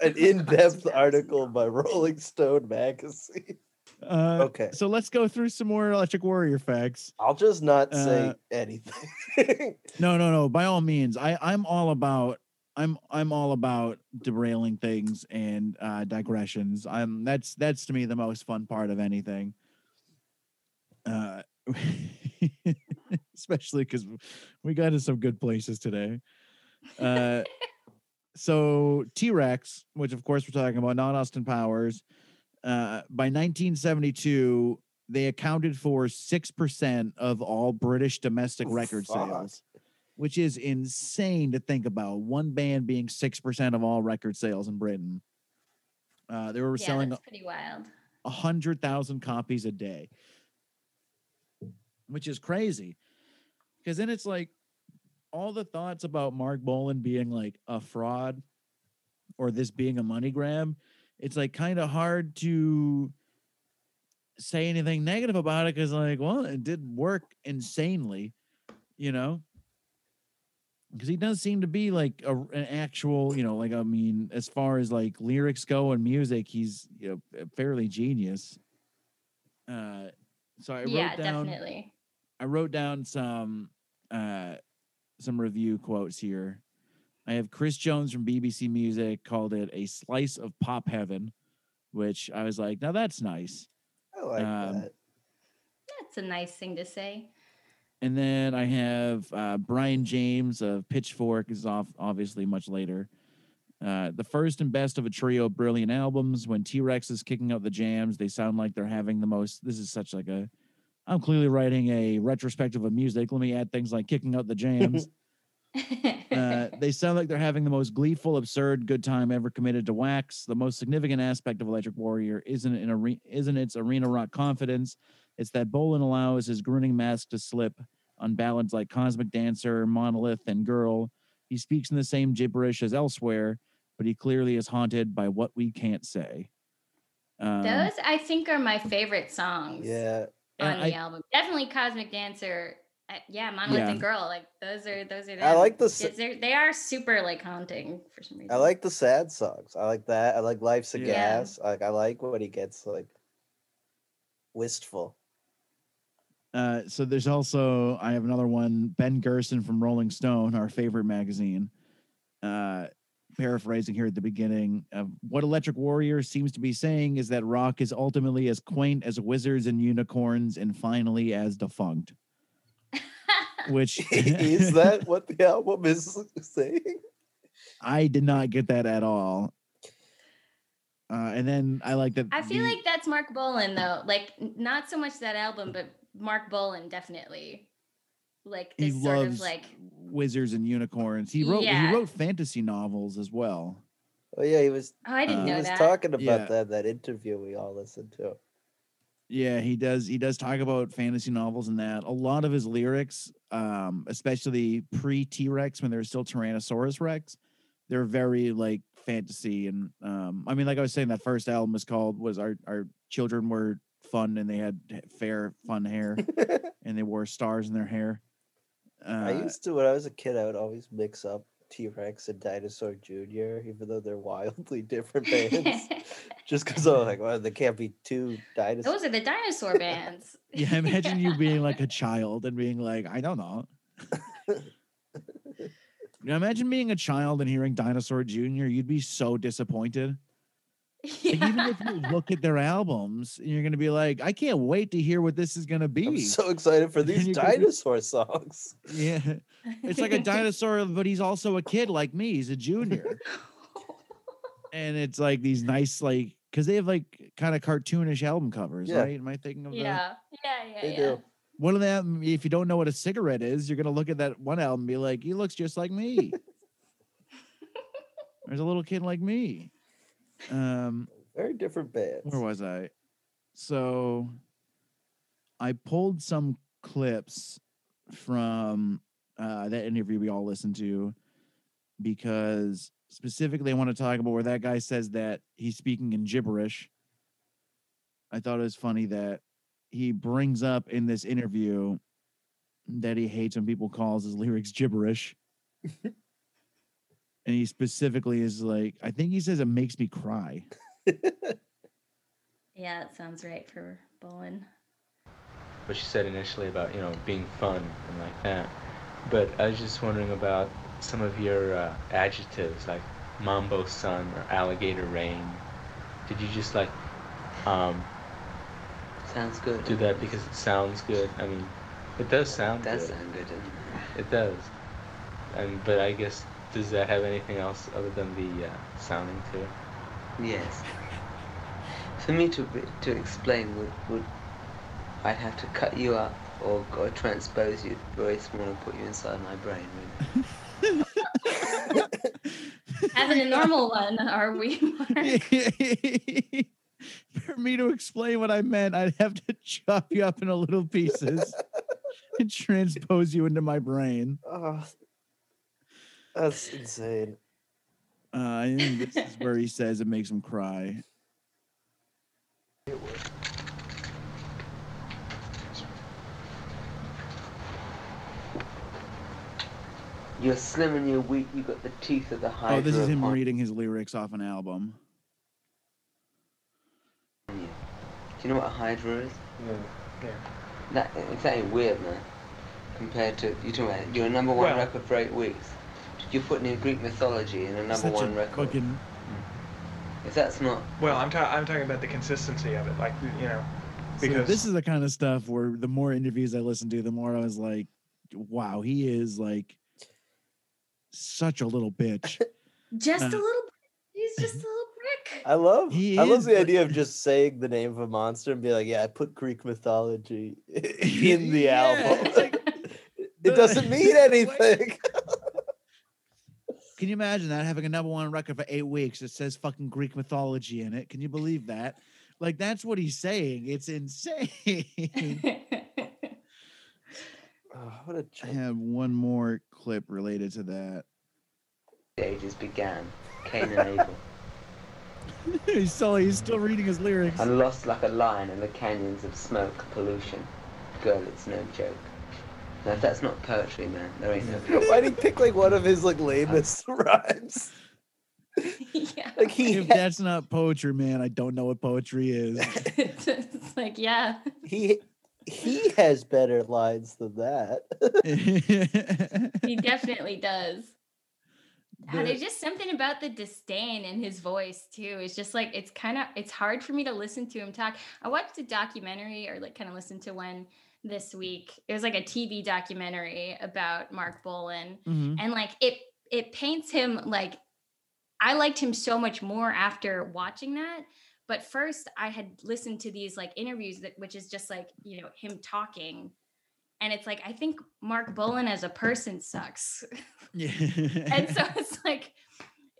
An in-depth article by Rolling Stone magazine. Uh, Okay. So let's go through some more Electric Warrior facts. I'll just not say Uh, anything. No, no, no. By all means, I I'm all about I'm I'm all about derailing things and uh, digressions. I'm that's that's to me the most fun part of anything. Uh, especially because we got to some good places today. Uh, so T Rex, which of course we're talking about, not Austin Powers. Uh, by 1972, they accounted for six percent of all British domestic Oh, record fuck. sales, which is insane to think about. One band being six percent of all record sales in Britain. Uh, they were yeah, selling that's pretty wild. a hundred thousand copies a day, which is crazy. Because then it's like all the thoughts about Marc Bolan being like a fraud or this being a money grab. It's like kind of hard to say anything negative about it because, like, well, it did work insanely, you know. Because he does seem to be like a, an actual, you know, like I mean, as far as like lyrics go and music, he's you know fairly genius. Uh, so I yeah, wrote down definitely. I wrote down some uh some review quotes here. I have Chris Jones from BBC Music called it a slice of pop heaven, which I was like, now that's nice. I like Um, that. That's a nice thing to say. And then I have uh, Brian James of Pitchfork is off obviously much later. Uh, the first and best of a trio of brilliant albums. When T Rex is kicking out the jams, they sound like they're having the most. This is such like a. I'm clearly writing a retrospective of music. Let me add things like kicking out the jams. uh, they sound like they're having the most gleeful, absurd good time ever committed to wax. The most significant aspect of Electric Warrior isn't an are- isn't its arena rock confidence. It's that Bolan allows his grinning mask to slip on ballads like Cosmic Dancer, Monolith, and Girl, He speaks in the same gibberish as elsewhere, but he clearly is haunted by what we can't say. Um, Those I think are my favorite songs Yeah. on and the I- album. Definitely Cosmic Dancer. Uh, yeah, Monolith Yeah. and Girl. Like those are those are. I like the s- they're- They are super like haunting for some reason. I like the sad songs. I like that. I like Life's a Yeah. Gas. Like I like when he gets like wistful. Uh, so there's also I have another one. Ben Gerson from Rolling Stone, our favorite magazine, uh, paraphrasing here at the beginning of what Electric Warrior seems to be saying is that rock is ultimately as quaint as wizards and unicorns, and finally as defunct. Which is that what the album is saying? I did not get that at all. Uh, and then I like that. I feel the- like that's Marc Bolan though. Like not so much that album, but Marc Bolan definitely. Like he this sort loves of like wizards and unicorns. He wrote Yeah. he wrote fantasy novels as well. Oh yeah, he was oh I didn't Uh, he was that. talking about Yeah. that that interview we all listened to. Yeah, he does. He does talk about fantasy novels and that. A lot of his lyrics, um, especially pre T Rex when there was still Tyrannosaurus Rex, they're very like fantasy. And um, I mean, like I was saying, that first album was called was our our children were fun and they had fair fun hair and they wore stars in their hair. Uh, I used to when I was a kid, I would always mix up T Rex and Dinosaur Jr., even though they're wildly different bands. Just because I'm like, well, there can't be two dinosaurs. Those are the dinosaur bands. yeah, imagine you being like a child and being like, I don't know. Now imagine being a child and hearing Dinosaur Jr. You'd be so disappointed. Like, even if you look at their albums, you're gonna be like, I can't wait to hear what this is gonna be. I'm so excited for these you're be- dinosaur songs. yeah, it's like a dinosaur, but he's also a kid like me. He's a junior, and it's like these nice, like, because they have like kind of cartoonish album covers, Yeah. right? Am I thinking of that? yeah, yeah, yeah, They yeah. do. One of them, if you don't know what a cigarette is, you're gonna look at that one album and be like, he looks just like me. There's a little kid like me. Um, Very different bands. where was I? So I pulled some clips from uh, that interview we all listened to because specifically I want to talk about where that guy says that he's speaking in gibberish. I thought it was funny that he brings up in this interview that he hates when people calls his lyrics gibberish. and he specifically is like, I think he says it makes me cry. Yeah, that sounds right for Bolan. what you said initially about you know being fun and like that. But I was just wondering about some of your uh, adjectives like mambo sun or alligator rain. Did you just like um, Sounds good. do that because it sounds good? I mean, it does sound It does good. sound good, it? It does. And but I guess does that have anything else other than the uh, sounding to it? Yes. For me to to explain would would I'd have to cut you up or or transpose you very small and put you inside my brain. Really. Having a normal one, are we? For me to explain what I meant, I'd have to chop you up into little pieces and transpose you into my brain. Oh, that's insane. Uh, I think this is where he says it makes him cry. You're slim and you're weak. You got the teeth of the hydra. Oh, this is him upon reading his lyrics off an album. Do you know what a hydra is? Yeah. That it's that ain't weird, man. Compared to you talking about your number one Well- record for eight weeks. You're putting in Greek mythology in a number Such one a record. fucking If that's not Well, I'm, ta- I'm talking about the consistency of it, like you know, So because this is the kind of stuff where the more interviews I listen to, the more I was like, wow, he is like such a little bitch. Just Uh, a little. He's just a little prick. I love He I love the but- idea of just saying the name of a monster and be like, yeah, I put Greek mythology in the Yeah, album. like- it doesn't mean anything. Can you imagine that having a number one record for eight weeks that says fucking Greek mythology in it? Can you believe that? Like that's what he's saying. It's insane. Oh, what a I joke. have one more clip related to that. ages began, Cain and Abel, he's still he's still reading his lyrics. and lost like a lion in the canyons of smoke pollution. Girl, it's no joke. Now if that's not poetry, man, there ain't no. Why'd he pick like one of his like lamest rhymes? yeah. Like he If that's not poetry, man, I don't know what poetry is. it's, it's like, yeah. he he has better lines than that. He definitely does. And The- there's just something about the disdain in his voice too. It's just like it's kind of it's hard for me to listen to him talk. I watched a documentary or like kind of listened to one this week. It was like a TV documentary about Marc Bolan Mhm. and like it it paints him like I liked him so much more after watching that. But first I had listened to these like interviews that which is just like, you know, him talking. And it's like I think Marc Bolan as a person sucks. Yeah. and so it's like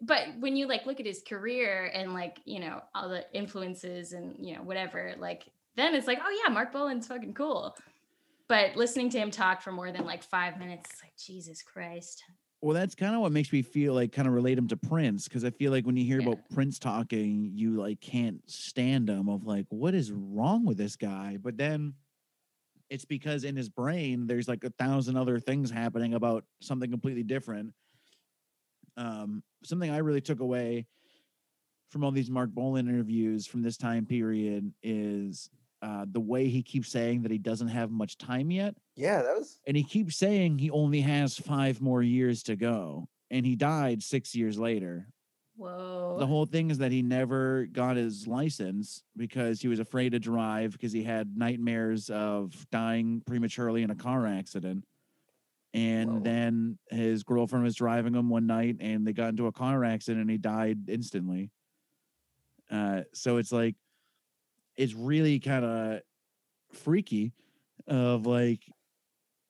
but when you like look at his career and like you know all the influences and you know whatever like then it's like oh yeah marc bolan's fucking cool but listening to him talk for more than like five minutes it's like jesus christ Well, that's kind of what makes me feel like kind of relate him to Prince because I feel like when you hear Yeah. about Prince talking, you like can't stand him of like, what is wrong with this guy? But then it's because in his brain there's like a thousand other things happening about something completely different. Um, something I really took away from all these Marc Bolan interviews from this time period is uh, the way he keeps saying that he doesn't have much time yet. Yeah, that was and he keeps saying he only has five more years to go and he died six years later. Whoa. The whole thing is that he never got his license because he was afraid to drive because he had nightmares of dying prematurely in a car accident. And Whoa. then his girlfriend was driving him one night and they got into a car accident and he died instantly. Uh, so it's like it's really kind of freaky of like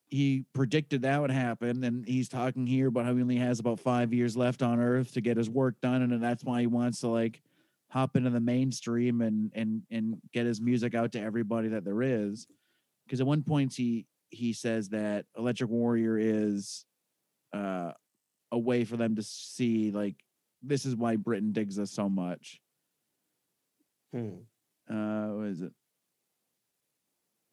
he predicted that would happen and he's talking here about how he only has about five years left on earth to get his work done and that's why he wants to like hop into the mainstream and and and get his music out to everybody that there is because at one point he he says that electric warrior is uh a way for them to see like this is why britain digs us so much hmm. Uh what is it?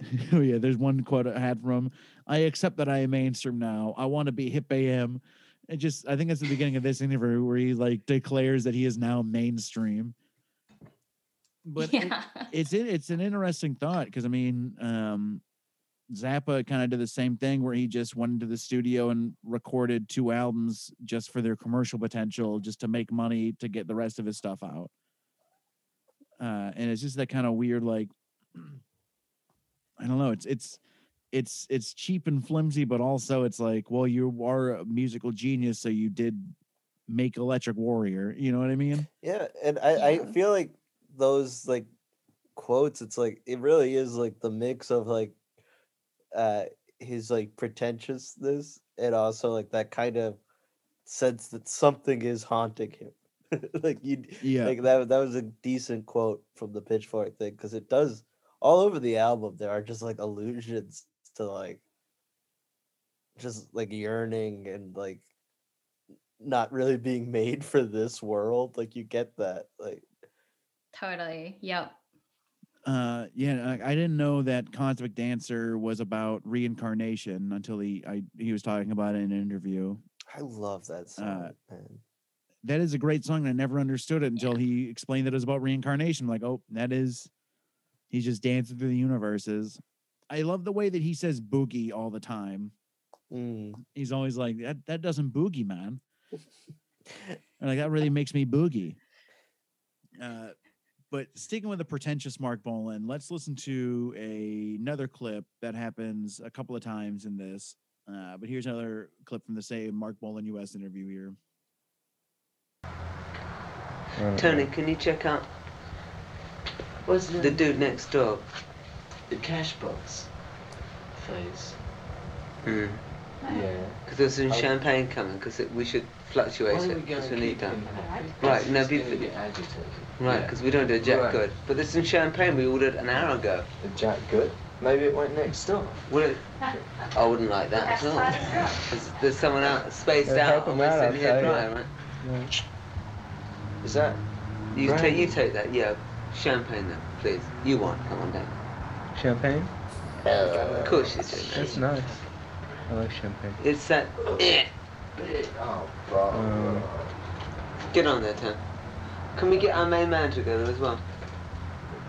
Oh yeah there's one quote i had from him i accept that i am mainstream now. I want to be hip am it just i think it's the beginning of this interview where he like declares that he is now mainstream. But it- it's in, it's an interesting thought because I mean, um, Zappa kind of did the same thing where he just went into the studio and recorded two albums just for their commercial potential, just to make money to get the rest of his stuff out. Uh, and it's just that kind of weird, like I don't know. It's it's it's it's cheap and flimsy, but also it's like, well, you are a musical genius, so you did make Electric Warrior. You know what I mean? Yeah, and I, I feel like those like quotes, it's like it really is like the mix of like uh his like pretentiousness and also like that kind of sense that something is haunting him. like you Yeah. like that that was a decent quote from the pitchfork thing because it does all over the album there are just like allusions to like just like yearning and like not really being made for this world like you get that like totally yep Uh, yeah, I, I didn't know that Cosmic Dancer was about reincarnation until he I he was talking about it in an interview. i love that song man That is a great song. and I never understood it until he explained that it was about reincarnation. I'm like, oh, that is he's just dancing through the universes. I love the way that he says boogie all the time. Mm. He's always like, that that doesn't boogie, man. And like that really makes me boogie. Uh, but sticking with the pretentious Marc Bolan, let's listen to a, another clip that happens a couple of times in this. Uh, but here's another clip from the same Marc Bolan U.S. interview here. Tony, can you check out What's the, the dude next door? the cash box phase? Hmm. Yeah. Because there's some Oh. champagne coming. Because we should fluctuate it. Because and we need him time. happy? Right, no, He's people- gonna get agitated. Right, Yeah. because we don't do a Jack Right. Good. But there's some champagne we ordered an hour ago. The Jack good? Maybe it went next door. Would it? I wouldn't like that at all. There's, there's someone out spaced Yeah, out help and him we're sitting here okay. dry, right? Right. Is that You Right. take you take that, yeah. Champagne then, please. You want, come on down. Champagne? Of course you do. That's nice. I like champagne. It's that eh. Oh, bro. Um, Get on there, Tim. Can we get our main man together as well?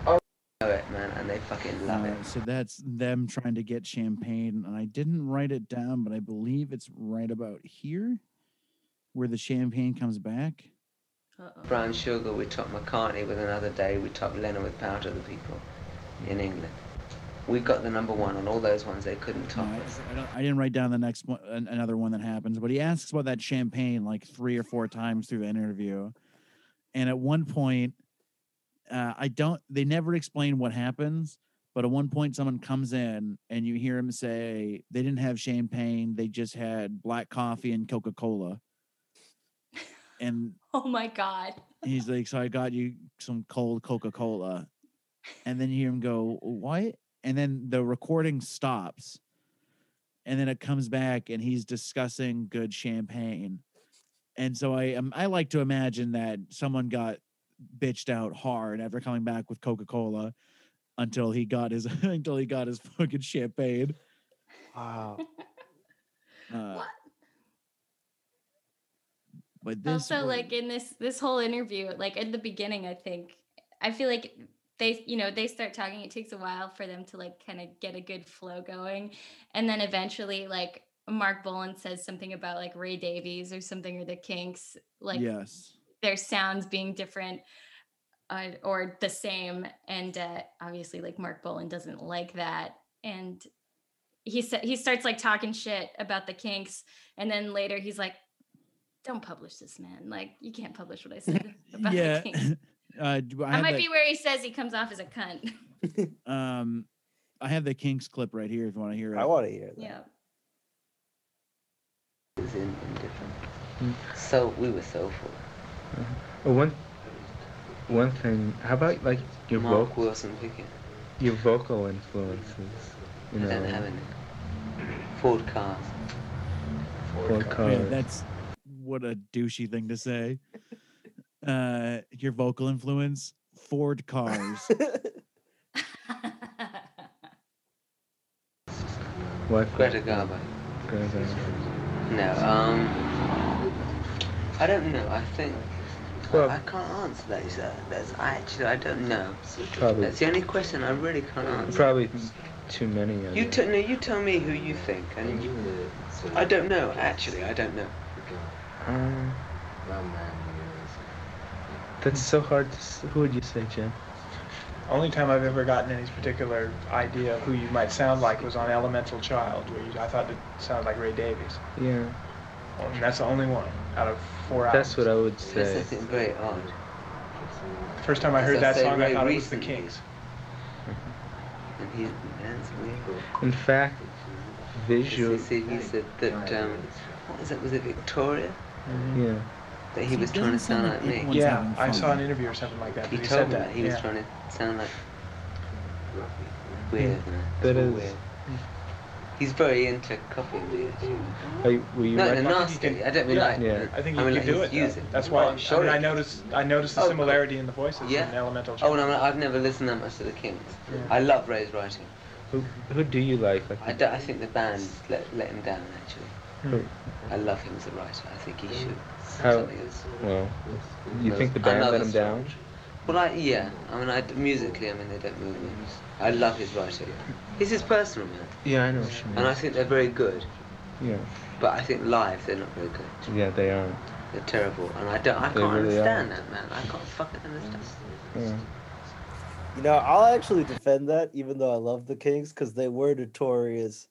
Oh. Know it, man, and they fucking love Uh, it. so that's them trying to get champagne, and I didn't write it down, but I believe it's right about here, where the champagne comes back. Uh-oh. Brown Sugar, we top McCartney with Another Day, we top Lennon with Power to the People in England. We got the number one on all those ones they couldn't No, top I, us. I I didn't write down the next one, another one that happens, but he asks about that champagne like three or four times through the interview, and at one point, uh, I don't. They never explain what happens, but at one point, someone comes in and you hear him say they didn't have champagne; they just had black coffee and Coca Cola, and Oh my god. he's like, "So I got you some cold Coca Cola," and then you hear him go, "What?" And then the recording stops, and then it comes back, and he's discussing good champagne. And so I um, I like to imagine that someone got bitched out hard after coming back with Coca Cola until he got his until he got his fucking champagne. Wow. Uh, What? But this also like in this this whole interview like in the beginning i think i feel like they you know they start talking it takes a while for them to like kind of get a good flow going. And then eventually like marc bolan says something about like ray davies or something or the kinks like yes. their sounds being different uh, or the same. And uh, obviously like marc bolan doesn't like that. And he said he starts like talking shit about the kinks. And then later he's like don't publish this man like you can't publish what i said about yeah. the kinks uh, do I might the- be where he says he comes off as a cunt Um, I have the Kinks clip right here if you want to hear it. I want to hear that. yeah It's in, in different. Mm. So we were so full. oh, one, one thing. How about like your Mark vocal, Wilson Pickett. your vocal influences? You know, I don't have any. Ford cars. Ford Yeah, cars. that's what a douchey thing to say. Uh, your vocal influence, Ford cars. What? Greta Garbo. Greta. No, um, I don't know. I think Well- I, I can't answer that. Is that that's I actually I don't know. Probably, That's the only question I really can't answer. probably too many. I You guess. t- no, you tell me who you think, and you, I don't know. Actually, I don't know. Um, that's so hard to. s- Who would you say, Jim? Only time I've ever gotten any particular idea of who you might sound like was on Elemental Child, where you, I thought it sounded like Ray Davies. Yeah, And that's the only one out of four that's albums. what I would That's say. something very odd. First time I heard that say, song, I Ray thought it was the recently. Kinks. And he that's weird. In fact, visual. He said, he said that um, what was it? Was it Victoria Mm-hmm. Yeah. that he See, was trying to sound sound like like me? Yeah, I saw an interview or something like that. He he told said me that. he was trying to sound like weird. man. that It's all is- weird. He's very into copying weird. Are you, were you No, like, in a I think nasty. can- I don't mean yeah, like. Yeah. I think I you mean, could like, do he's it. That's why. Oh, I, mean, I noticed. I noticed the Oh, oh. similarity in the voices Yeah. in Elemental Oh, Child. no, no, I've never listened that much to the Kinks. Yeah. I love Ray's writing. who, who do you like? Like, I, don't- I think the band let, let him down, actually. Hmm. I love him as a writer. I think he should. How- something else. well, you think the band know let him down? Well, I, yeah. I mean, I, musically, I mean, they don't move me. I love his writing. He's his personal man. Yeah, I know what you mean. And I think they're very good. yeah, But I think live, they're not very good. yeah, they are. They're terrible. And I don't, I They can't really understand are. that, man. I can't fucking understand. Yeah. You know, I'll actually defend that, even though I love the Kinks, because they were notorious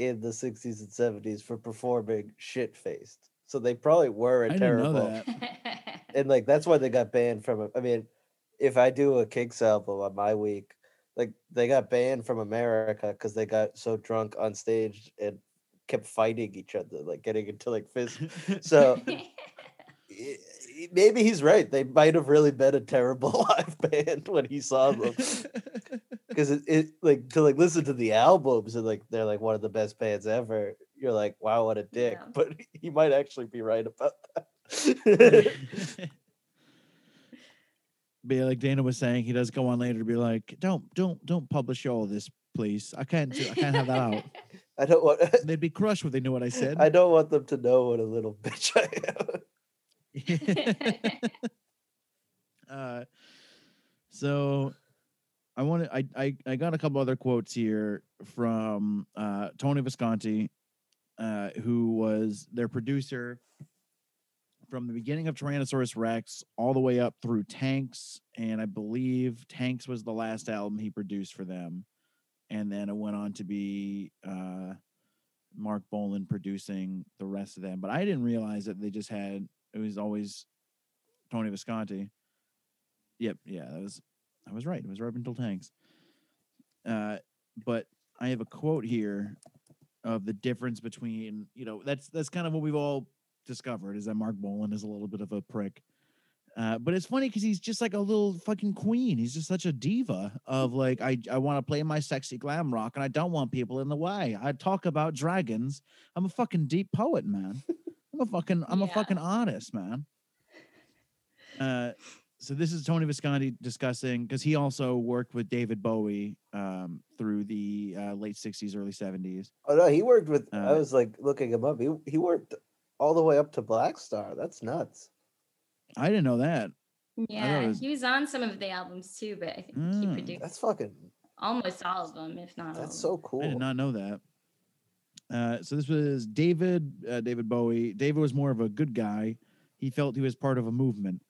in the 60s and 70s for performing shit faced. So they probably were a I didn't terrible. know that. And like that's why they got banned from. I mean, if I do a Kinks album on my week, like they got banned from America because they got so drunk on stage and kept fighting each other, like getting into like fists. So maybe he's right. They might have really been a terrible live band when he saw them. Because it, it like to like listen to the albums and like they're like one of the best bands ever. You're like, wow, what a dick. Yeah. But he might actually be right about that. But yeah, like Dana was saying, he does go on later to be like, "Don't, don't, don't publish all this, please. I can't, do, I can't have that out. I don't want. They'd be crushed if they knew what I said." I don't want them to know what a little bitch I am. uh, so I want to. I, I I got a couple other quotes here from uh, Tony Visconti, uh, who was their producer from the beginning of Tyrannosaurus Rex all the way up through Tanx, and I believe Tanx was the last album he produced for them, and then it went on to be uh, Marc Bolan producing the rest of them. But I didn't realize that they just had it was always Tony Visconti. Yep, yeah, that was I was right. It was until Tanx. Uh, but I have a quote here of the difference between you know that's that's kind of what we've all discovered is that Marc Bolan is a little bit of a prick. Uh, but it's funny because he's just like a little fucking queen. He's just such a diva of like I I want to play my sexy glam rock and I don't want people in the way. I talk about dragons. I'm a fucking deep poet, man. I'm a fucking I'm a fucking artist, man. Uh, so this is Tony Visconti discussing because he also worked with David Bowie um, through the uh, late '60s, early '70s. Oh no, he worked with. I Uh, was like looking him up. He he worked all the way up to Blackstar. That's nuts. I didn't know that. yeah, was- he was on some of the albums too, but I think he Mm, produced That's fucking. almost all of them, if not all. That's of so cool. I did not know that. Uh, so this was David, uh, David Bowie. David was more of a good guy. He felt he was part of a movement.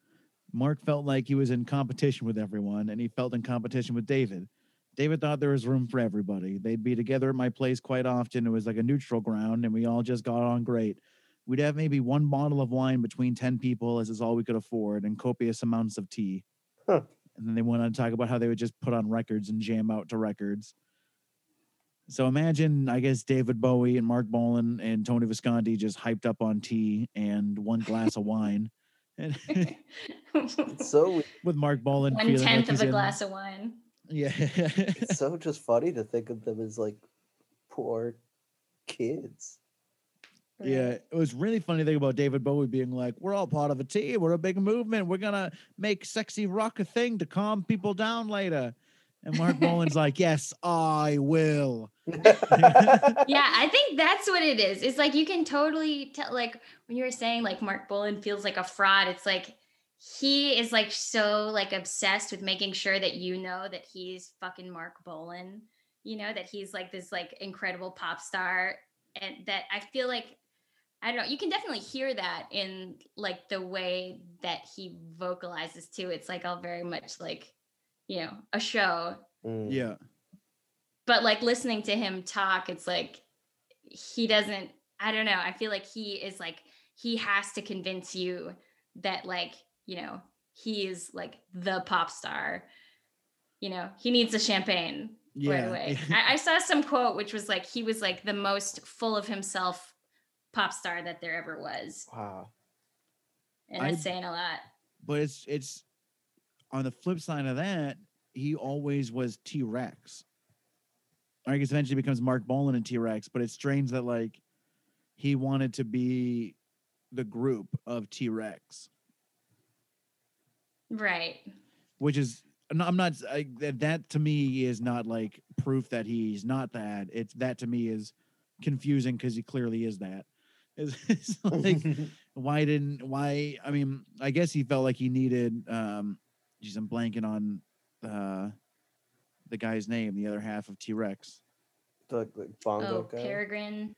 Mark felt like he was in competition with everyone, and he felt in competition with David. David thought there was room for everybody. They'd be together at my place quite often. It was like a neutral ground, and we all just got on great. We'd have maybe one bottle of wine between 10 people, as is all we could afford, and copious amounts of tea. Huh. And then they went on to talk about how they would just put on records and jam out to records. So imagine, I guess, David Bowie and Marc Bolan and Tony Visconti just hyped up on tea and one glass of wine. And It's so with Marc Bolan One feeling like tenth he's of a in- glass of wine. Yeah. it's so just funny to think of them as like poor kids. Yeah, it was really funny thing about David Bowie being like, "We're all part of a team. We're a big movement. We're gonna make sexy rock a thing to calm people down later." And Marc Bolan's like, "Yes, I will." yeah, I think that's what it is. It's like you can totally tell, like when you were saying like Marc Bolan feels like a fraud. It's like he is like so like obsessed with making sure that you know that he's fucking Marc Bolan. You know that he's like this like incredible pop star, and that I feel like I don't know. You can definitely hear that in like the way that he vocalizes too. It's like all very much like you know a show Mm. Yeah, but like listening to him talk it's like he doesn't i don't know i feel like he is like he has to convince you that like you know he is like the pop star you know he needs a champagne right yeah. away I, I saw some quote which was like he was like the most full of himself pop star that there ever was Wow. and I- that's saying a lot but it's it's on the flip side of that, he always was T Rex. I guess eventually becomes Marc Bolan and T Rex, but it's strange that like he wanted to be the group of T Rex, right which is I'm not I, that that to me is not like proof that he's not that. It's that to me is confusing because he clearly is that. It's, it's like why didn't why i mean i guess he felt like he needed um geez i'm blanking on uh the guy's name the other half of t-rex like, like bongo oh guy, peregrine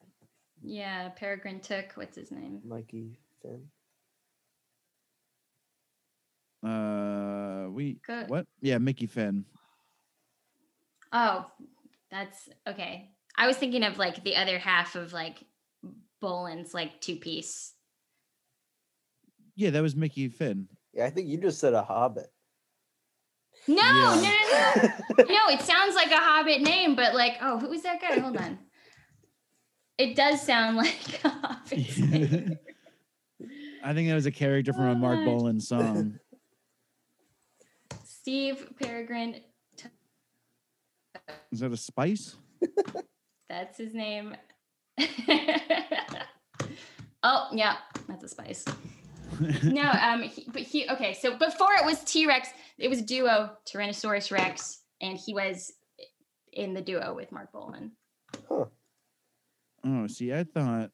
yeah peregrine took what's his name Mikey Finn. uh we Go- what yeah mickey finn Oh, that's okay. I was thinking of like the other half of like Bolan's like two piece. yeah that was mickey finn Yeah, I think you just said a Hobbit. No, Yeah. no, no, no. no, it sounds like a Hobbit name, but like, oh, who was that guy? Hold on. It does sound like a Hobbit name. i think that was a character from a mark oh, What? bolan song Steve Peregrine. is that a spice That's his name. oh, yeah, that's a spice. no, um, he, but he okay. So before it was T Rex, it was duo Tyrannosaurus Rex, and he was in the duo with Marc Bolan. Huh. Oh, see, I thought.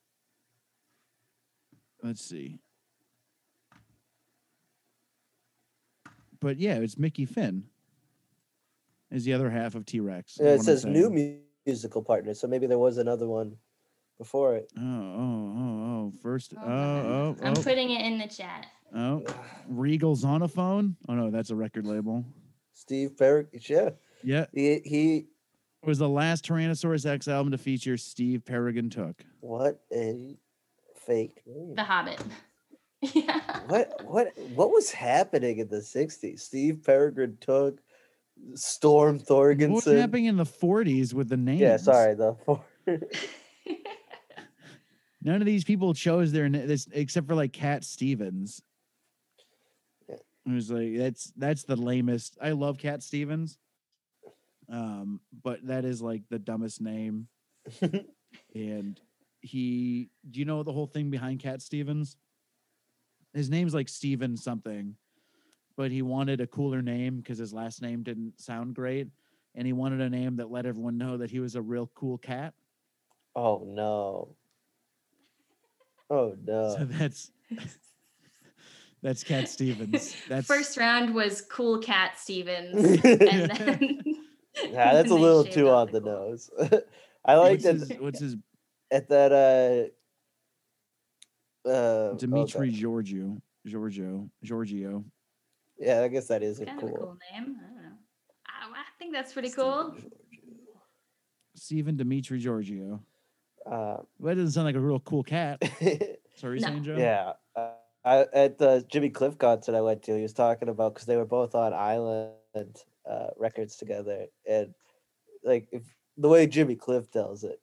Let's see. But yeah, it's Mickey Finn. Is the other half of T Rex. Yeah, it says new mu- musical partner, so maybe there was another one before it. Oh, oh, oh, oh. First, oh, oh, oh Hold on. oh, I'm oh, putting it in the chat. oh. Regal Zonophone. Oh no, that's a record label. Steve Perrick, yeah, Yeah, he he. it was the last Tyrannosaurus X album to feature Steve Peregrine Took. What a fake name. The Hobbit. yeah. What what what was happening in the '60s? Steve Peregrine took Storm What was happening in the 40s with the names? Yeah, sorry, the None of these people chose their this except for like Cat Stevens. It was like that's that's the lamest. I love Cat Stevens, um, but that is like the dumbest name. and he, do you know the whole thing behind Cat Stevens? His name's like Steven something, but he wanted a cooler name because his last name didn't sound great, and he wanted a name that let everyone know that he was a real cool cat. oh no. Oh no. So that's that's Cat Stevens. That's First round was Cool Cat Stevens, and then yeah, that's a little too on the cool. nose. I like that his, what's his at that uh uh Dimitri okay. Giorgio Giorgio Giorgio. Yeah, I guess that is a kind of a cool. cool name. I don't know. I, I think that's pretty Steven cool. Giorgio. Stephen Dimitri Giorgio. Uh, that doesn't sound like a real cool cat. Sorry, No. saying Joe. Yeah. Uh, I, at the Jimmy Cliff concert I went to, he was talking about because they were both on Island uh, Records together, and like if the way Jimmy Cliff tells it,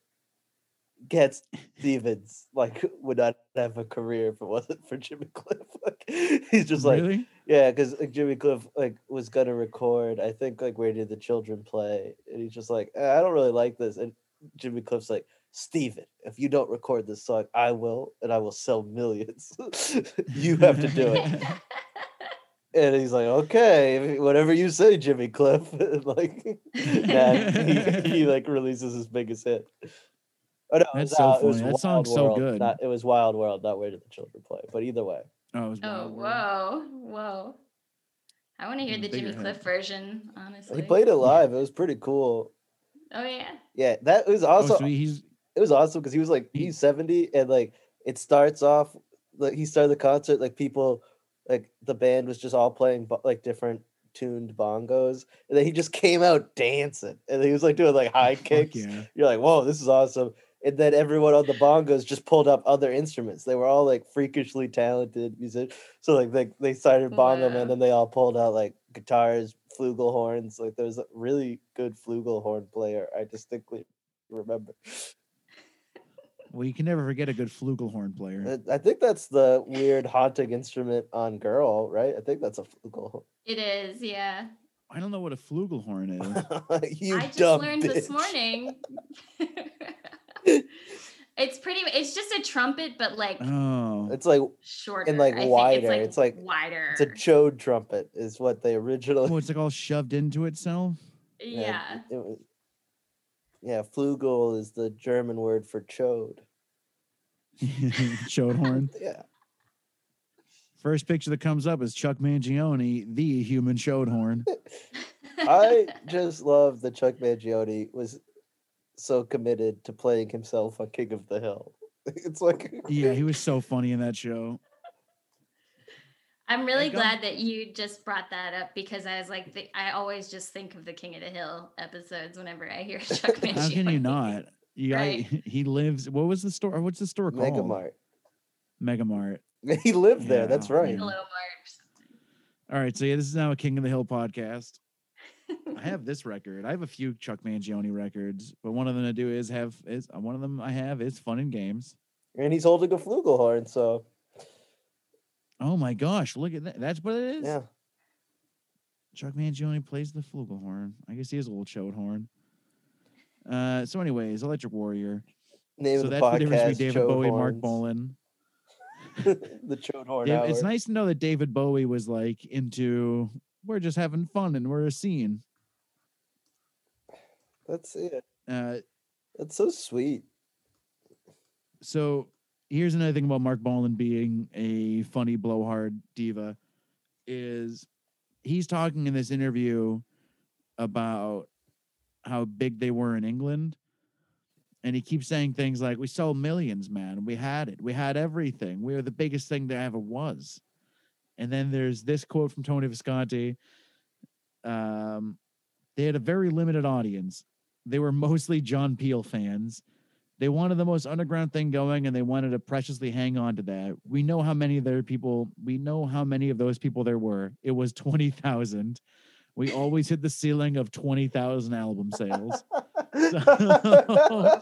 Cat Stevens like would not have a career if it wasn't for Jimmy Cliff. Like he's just like really? yeah, because like, Jimmy Cliff like was gonna record. I think like where did the children play, and he's just like "Eh, I don't really like this, and Jimmy Cliff's like. Steven, if you don't record this song, I will, and I will sell millions. you have to do it. And he's like, okay, whatever you say, Jimmy Cliff. Like, nah, he, he like releases his biggest hit. Oh no, it That's was, so uh, it was funny. That song's Wild so World, good. Not, it was Wild World, not Where Did the Children Play? But either way, Oh, it was Oh, whoa, whoa. I want to hear the Jimmy bigger Cliff version, honestly. he played it live. It was pretty cool. Oh yeah. Yeah, that was Oh, also so he's it was awesome because he was like he's 70 and like it starts off like he started the concert like people like the band was just all playing like different tuned bongos and then he just came out dancing and he was like doing like high kicks. yeah. you're like whoa this is awesome. And then everyone on the bongos just pulled up other instruments. They were all like freakishly talented musicians so like they, they started bongo man Wow. then they all pulled out like guitars flugelhorns like there was a really good flugelhorn player. I distinctly remember Well, you can never forget a good flugelhorn player. I think that's the weird haunting instrument on Girl, right? I think that's a flugel. It is, yeah. I don't know what a flugelhorn is. you I just dumb learned this morning. it's pretty it's just a trumpet, but like Oh, It's like shorter. And like, I think wider. It's like- wider. it's a chode trumpet, is what they originally. oh, it's like all shoved into itself. yeah. it was- yeah, flugel is the German word for chode. Chode horn. Yeah, First picture that comes up is Chuck Mangione, the human chode horn. I just love that Chuck Mangione was so committed to playing himself on King of the Hill. It's like Yeah, he was so funny in that show. I'm really Like, um, glad that you just brought that up because I was like, the, I always just think of the King of the Hill episodes whenever I hear Chuck Mangione. How can you not? You got, Right. he lives. What was the store? What's the store called? Megamart. Megamart. He lived there. That's right. Hello, Mark. All right, so yeah, this is now a King of the Hill podcast. I have this record. I have a few Chuck Mangione records, but one of them I do is have is one of them I have is Fun and Games. And he's holding a flugelhorn, so Oh my gosh, look at that! That's what it is. yeah. Chuck Mangione plays the flugelhorn. I guess he is a little chode horn. Uh, so, anyways, Electric Warrior. Name so of the that's the difference between David Joe Bowie, and Mark. Bolan. the Chode Horn Yeah, it's nice to know that David Bowie was like into we're just having fun and we're a scene. That's it. Uh, That's so sweet. so here's another thing about Marc Bolan being a funny blowhard diva is he's talking in this interview about how big they were in England. And he keeps saying things like, We sold millions, man. We had it. We had everything. We were the biggest thing there ever was. And then there's this quote from Tony Visconti. Um, they had a very limited audience. They were mostly John Peel fans. They wanted the most underground thing going and they wanted to preciously hang on to that. We know how many of their people, we know how many of those people there were. It was 20,000. We always hit the ceiling of 20,000 album sales. So,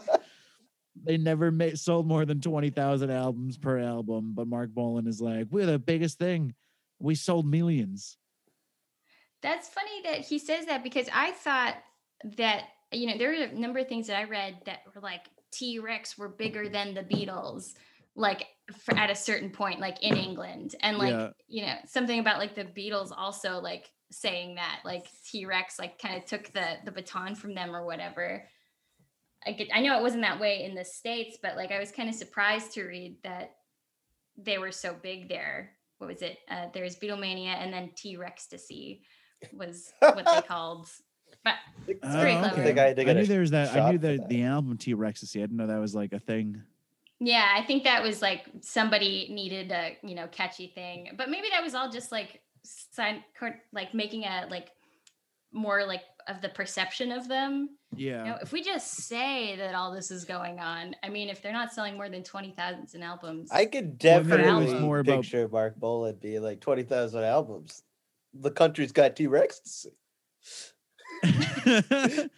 they never made, sold more than 20,000 albums per album. But Marc Bolan is like, we're the biggest thing. We sold millions. That's funny that he says that because I thought that you know there were a number of things that I read that were like T Rex were bigger than the Beatles, like for, at a certain point, like in England, and like Yeah. you know something about like the Beatles also like saying that like T Rex like kind of took the the baton from them or whatever. I get, I know it wasn't that way in the states, but like I was kind of surprised to read that they were so big there. What was it? Uh, there's Beatlemania and then T Rextasy was what they called. But It's Oh, pretty I clever. think I had to I knew there was that. I knew for that the album T Rex I didn't know that was like a thing. yeah, I think that was like somebody needed a you know catchy thing, but maybe that was all just like sign cor- like making a like more like of the perception of them. Yeah. You know, if we just say that all this is going on, I mean, if they're not selling more than twenty thousand albums, I could Well, maybe it was definitely more about- picture Marc Bolan being like 20,000 albums. The country's got T Rextasy.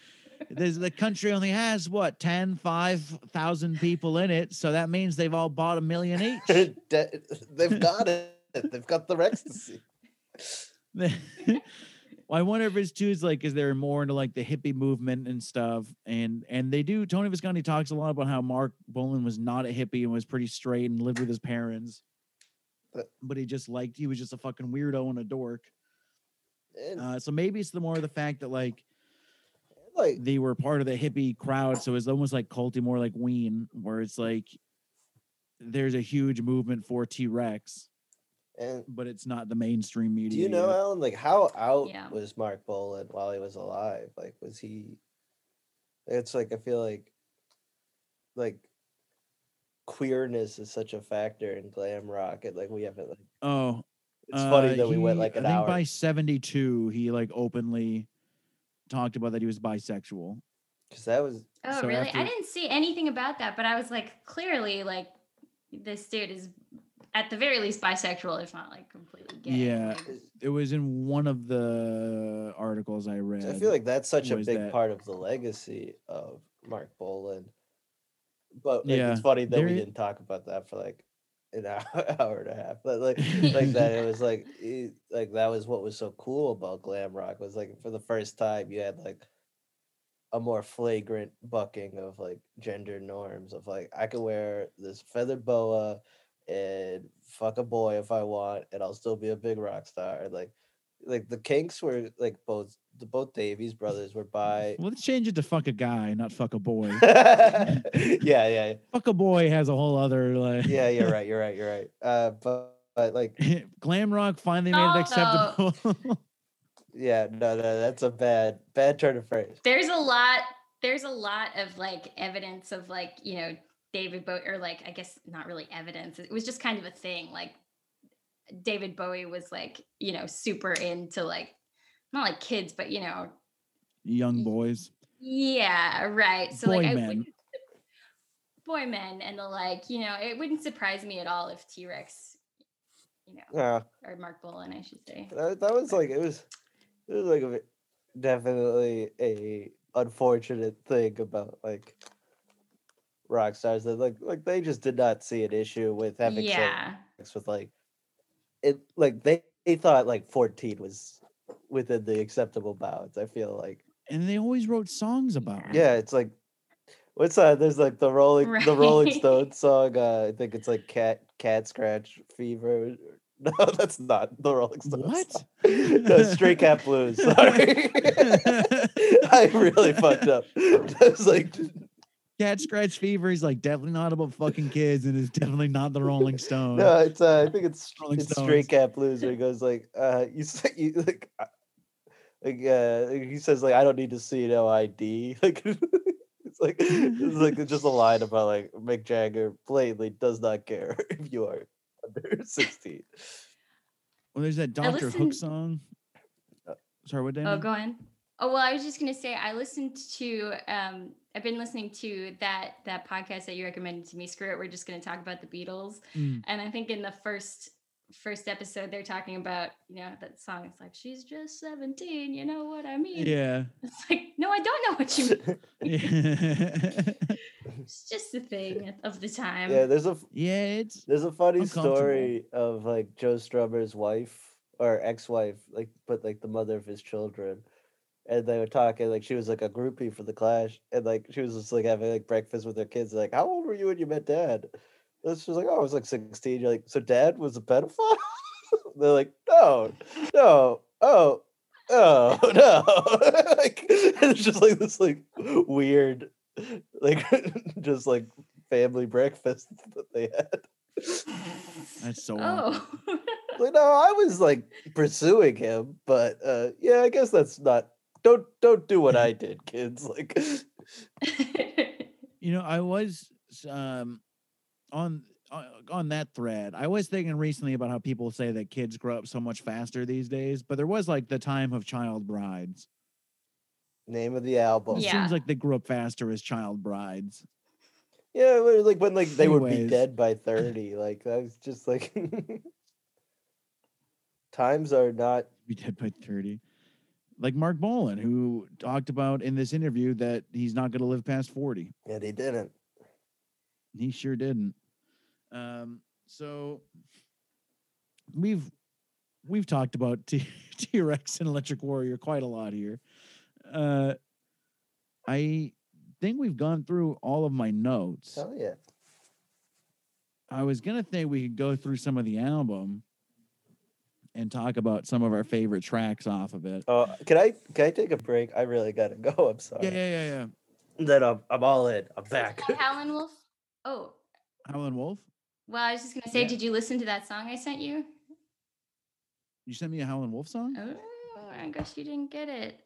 There's the country only has what 10, 5,000 people in it, so that means they've all bought a million each. They've got it. They've got the ecstasy. well, I wonder if it's too is like is there more into like the hippie movement and stuff, and and they do. Tony Visconti talks a lot about how Marc Bolan was not a hippie and was pretty straight and lived with his parents, But- but he just liked he was just a fucking weirdo and a dork. And, Uh, so maybe it's the more the fact that like like, they were part of the hippie crowd, so it's almost like culty, more like Ween, where it's like there's a huge movement for T Rex, and but it's not the mainstream media. do you know, yet. Alan, like how out Yeah. was Marc Bolan while he was alive? Like, was he? It's like I feel like, like, queerness is such a factor in glam rock, and like we haven't like. Oh, It's funny Uh, that we went like an I think hour. by 72, he like openly talked about that he was bisexual. Because that was Oh, So really? after- I didn't see anything about that, but I was like, clearly, like, this dude is at the very least bisexual, if not like completely gay. Yeah. like- It was in one of the articles I read. I feel like that's such a big that- part of the legacy of Marc Bolan. But like, Yeah, it's funny that we didn't talk about that for like an hour, hour and a half. But like like that, it was like it- like that was what was so cool about glam rock was like for the first time you had like a more flagrant bucking of like gender norms of like I could wear this feathered boa and fuck a boy if I want and I'll still be a big rock star. And, like like the Kinks were like both the both Davies brothers were by well, let's change it to fuck a guy, not fuck a boy. yeah, yeah, fuck a boy has a whole other like. yeah. You're right. You're right. You're right. Uh, but but like Glam rock finally made it Oh, acceptable. yeah, no, no, that's a bad bad turn of phrase. there's a lot, there's a lot of like evidence of like, you know, David Bowie, or like, I guess not really evidence. It was just kind of a thing. Like, David Bowie was like, you know, super into like, not like kids, but, you know, Young boys. Yeah, right. So Boy like I men. wouldn't boy men and the like, you know, it wouldn't surprise me at all if T Rex, you know, Yeah, or Marc Bolan, I should say. that, that was like it was it was like a, bit- definitely a unfortunate thing about like rock stars that like like they just did not see an issue with having Yeah. sex with like it like they, they thought like 14 was within the acceptable bounds. I feel like And they always wrote songs about it. yeah, it's like what's that? There's like the Rolling the Rolling Stones song. Uh, I think it's like Cat Cat Scratch Fever. No, that's not the Rolling Stones. What? song. no, Stray Cat Blues. Sorry. I really fucked up. I was like, Cat Scratch Fever is like definitely not about fucking kids, and it's definitely not the Rolling Stones. no, it's uh, I think it's Rolling it's Stones. Stray Cat Blues where he goes like, uh, you say you like, uh, like uh, he says like, I don't need to see no ID. Like, it's like it's like just a line about like Mick Jagger blatantly does not care if you are under sixteen. Well, there's that Doctor Hook song. Uh, Sorry, what? Danny? Oh, go on. Oh well, I was just gonna say I listened to um I've been listening to that that podcast that you recommended to me. Screw it, we're just gonna talk about the Beatles. Mm. And I think in the first first episode they're talking about, you know, that song. It's like she's just 17, you know what I mean? Yeah. It's like, no, I don't know what you mean. It's just a thing of the time. Yeah, there's a yeah, it's there's a funny story of like Joe Strummer's wife or ex-wife, like but like the mother of his children. And they were talking like she was like a groupie for the Clash, and like she was just like having like breakfast with her kids. Like, how old were you when you met Dad? And she was like, oh, I was like sixteen. You're like, so Dad was a pedophile? They're like, no, no, oh, oh, no. like, it's just like this like weird, like just like family breakfast that they had. that's so. awkward. Oh. Like, no, I was like pursuing him, but uh yeah, I guess that's not don't don't do what I did, kids. Like You know, I was um on on on that thread. I was thinking recently about how people say that kids grow up so much faster these days, but there was like the time of child brides. name of the album. It Yeah. seems like they grew up faster as child brides. Yeah, like when like they would be dead by 30. Like that was just like times are not Be dead by 30. Like Marc Bolan, who talked about in this interview that he's not going to live past 40. and he didn't. He sure didn't. Um, so we've we've talked about T Rex and Electric Warrior quite a lot here. Uh, I think we've gone through all of my notes. Hell yeah. I was gonna think we could go through some of the album and talk about some of our favorite tracks off of it. Oh, can I can I take a break? I really gotta go. I'm sorry. Yeah, yeah, yeah, yeah. Then I'm I'm all in. I'm back. Howlin' Wolf. Oh, Howlin' Wolf. well, I was just gonna say, Yeah. did you listen to that song I sent you? You sent me a Howlin' Wolf song. Oh, I guess you didn't get it.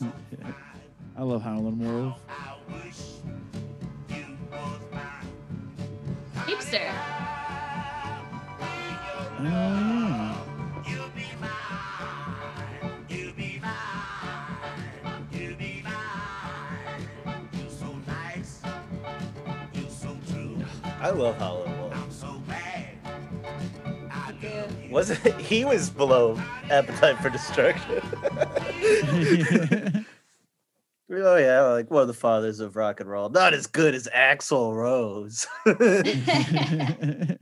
I love Howlin' Wolf. Hipster. Yeah. I love Howlin' Wolf. Was it he was below Appetite for Destruction? oh yeah, like one of the fathers of rock and roll. Not as good as Axl Rose.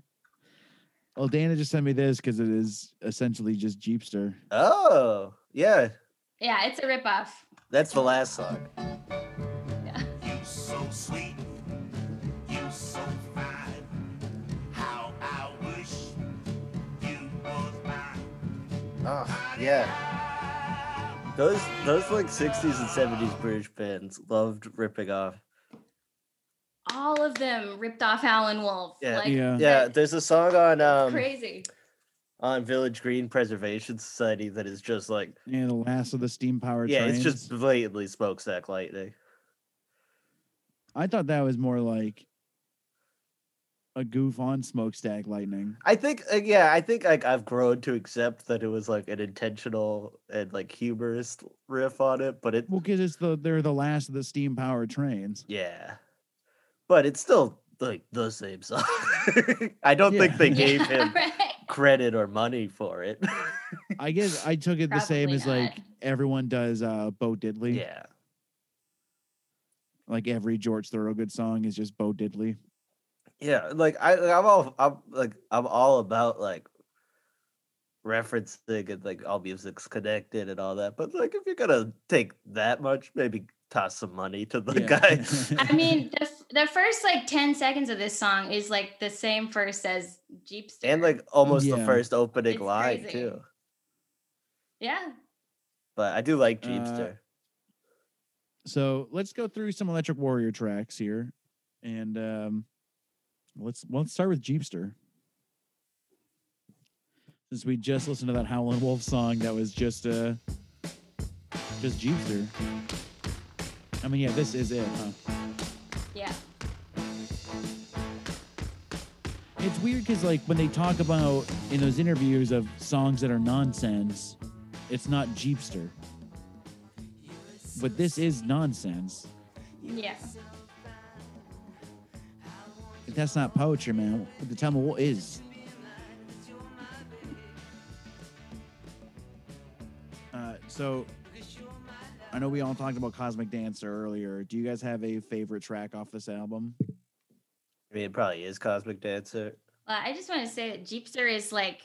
well, Dana just sent me this because it is essentially just Jeepster. oh, yeah. Yeah, it's a ripoff. That's the last song. Yeah. You're so sweet. You're so fine. How I wish you was mine. Oh, yeah. Those those like 60s and 70s British bands loved ripping off. All of them ripped off Howlin' Wolf. Yeah. Like, Yeah. Yeah, there's a song on um crazy. on Village Green Preservation Society that is just like Yeah, the last of the steam powered yeah, trains. it's just blatantly smokestack lightning. I thought that was more like a goof on smokestack lightning. I think uh, yeah, I think like I've grown to accept that it was like an intentional and like humorous riff on it, but it Well, because it's the they're the last of the steam powered trains. yeah. But it's still like the same song. I don't think they gave him right. credit or money for it. I guess I took it the same Probably as like everyone does uh Bo Diddley. yeah. Like every George Thorogood song is just Bo Diddley. Yeah, like i i'm all I'm like I'm all about like referencing and like all music's connected and all that. But like if you're gonna take that much, maybe toss some money to the Yeah. guy. I mean, the, f- the first like 10 seconds of this song is like the same first as Jeepster. and like almost the first opening It's line crazy. too. yeah. But I do like Uh, Jeepster. So let's go through some Electric Warrior tracks here, and um, let's let's start with Jeepster. Since we just listened to that Howlin' Wolf song, that was just uh, just Jeepster. I mean, yeah, this is it, huh? Yeah. It's weird because like when they talk about in those interviews of songs that are nonsense, it's not Jeepster. But this is nonsense. Yeah. If that's not poetry, man, what the tell me what is? Uh, so I know we all talked about Cosmic Dancer earlier. Do you guys have a favorite track off this album? I mean, it probably is Cosmic Dancer. Well, I just want to say that Jeepster is like,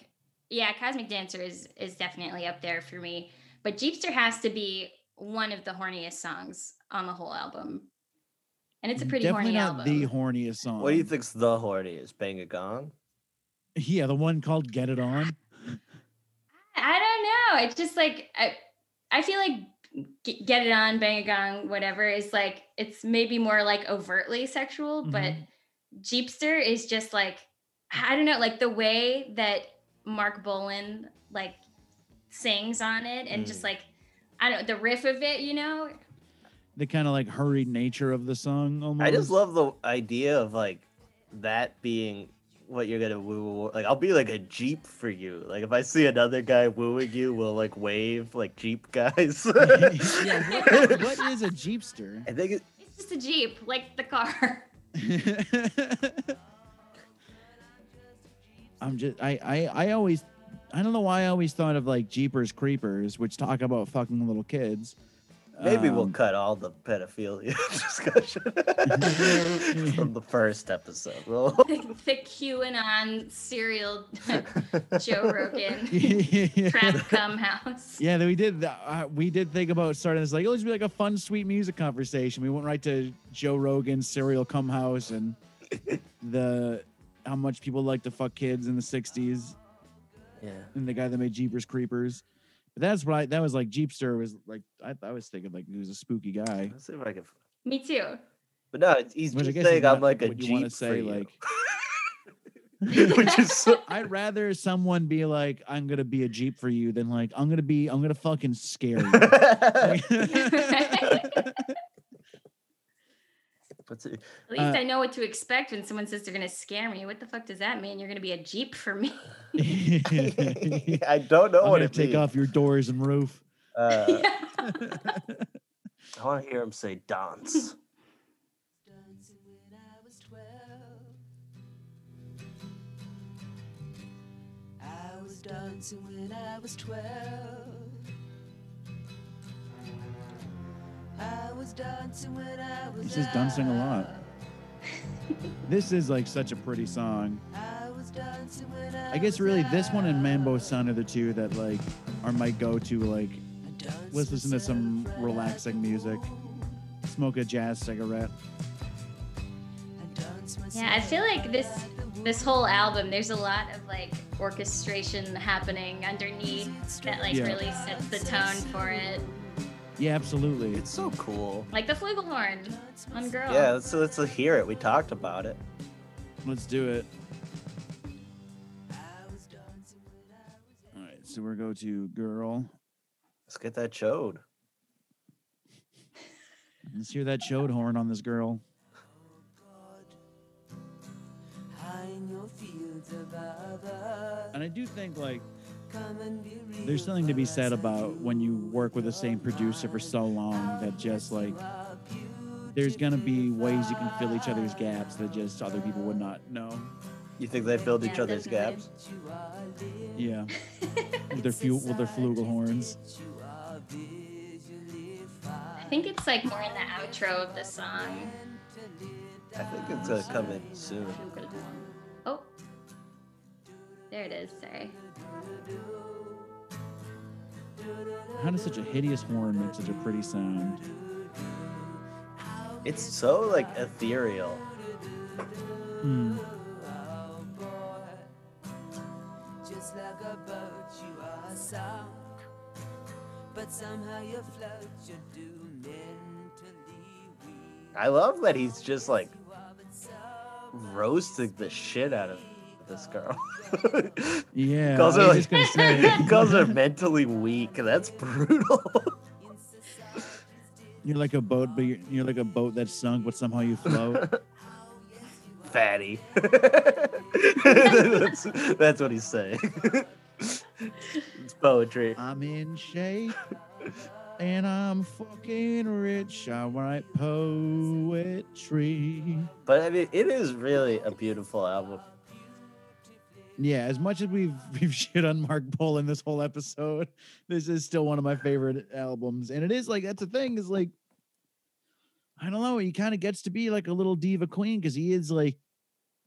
yeah, Cosmic Dancer is is definitely up there for me. But Jeepster has to be one of the horniest songs on the whole album. And it's a pretty Definitely horny not album. the horniest song. What do you think's the horniest? Bang a gong? Yeah, the one called "Get It On." I don't know. It's just like I, I feel like Get It On, Bang a Gong, whatever is like it's maybe more like overtly sexual, but Mhm. Jeepster is just like I don't know, like the way that Marc Bolan like sings on it and just Mm. like I don't the riff of it, you know. The kind of like hurried nature of the song. Almost. I just love the idea of like that being what you're gonna woo. woo- Like I'll be like a jeep for you. Like if I see another guy wooing you, we'll like wave like jeep guys. yeah, what, what is a Jeepster? I think it, It's just a Jeep, like the car. I'm just I, I I always I don't know why I always thought of like Jeepers Creepers, which talk about fucking little kids. Maybe we'll Um, cut all the pedophilia discussion from the first episode. We'll- the, the QAnon serial Joe Rogan trap cum house. Yeah, we did. that- Uh, we did think about starting this like it'll just be like a fun, sweet music conversation. We went right to Joe Rogan Serial Come House and the how much people like to fuck kids in the '60s, yeah. and the guy that made Jeepers Creepers. But that's what I, that was like. Jeepster was like I, I was thinking like he was a spooky guy. Let's see if I can. Me too. But no, it's, he's Which I just guess is saying I'm like a what you wanna say, you. like- Which is so, I'd rather someone be like, "I'm gonna be a Jeep for you," than like, "I'm gonna be, I'm gonna fucking scare you." But at uh, least uh, I know what to expect when someone says they're going to scare me. What the fuck does that mean? You're going to be a jeep for me? I don't know I'm what take means. off your doors and roof. Uh, I want to hear him say dance. dancing when I was 12. This is dancing a lot. This is like such a pretty song. I was dancing when I I guess really this one and. Mambo Sun are the two that like are my go-to. Like, let's listen to some relaxing music. Smoke a jazz cigarette. Yeah, I feel like this this whole album, there's a lot of like orchestration happening underneath that like Yeah. really sets the tone for it. Yeah, absolutely. It's so cool. Like the flugelhorn on Girl. Yeah, let's let's hear it. We talked about it. Let's do it. I was dancing when I was All right, so we're go to girl. Let's get that chode. Let's hear that chode horn on this girl. high in your fields of other. And I do think like Come and be real there's something to be said about when you work with the same producer for so long that just like there's gonna be ways you can fill each other's gaps that just other people would not know. You think they filled each Yeah, other's definitely. gaps? you are lit. Yeah, with their fu- with their flugelhorns. You are visually I think it's like more in the outro of the song. I think it's gonna come in soon. There it is, sorry. How does such a hideous horn make such a pretty sound? It's so like ethereal. Hmm. Just like a boat, you are sunk. But somehow you float, you're doomed. I love that he's just like You are but so roasting the shit out of this girl. Oh, yeah. girls are like just gonna say. he calls mentally weak. That's brutal. You're like a boat, but you're, you're like a boat that's sunk, but somehow you float. Fatty. that's, that's what he's saying. it's poetry. I'm in shape and I'm fucking rich. I write poetry. But I mean, it is really a beautiful album. Yeah, as much as we've we've shit on Mark Bull in this whole episode, this is still one of my favorite albums. And it is like that's the thing is like I don't know, he kind of gets to be like a little diva queen because he is like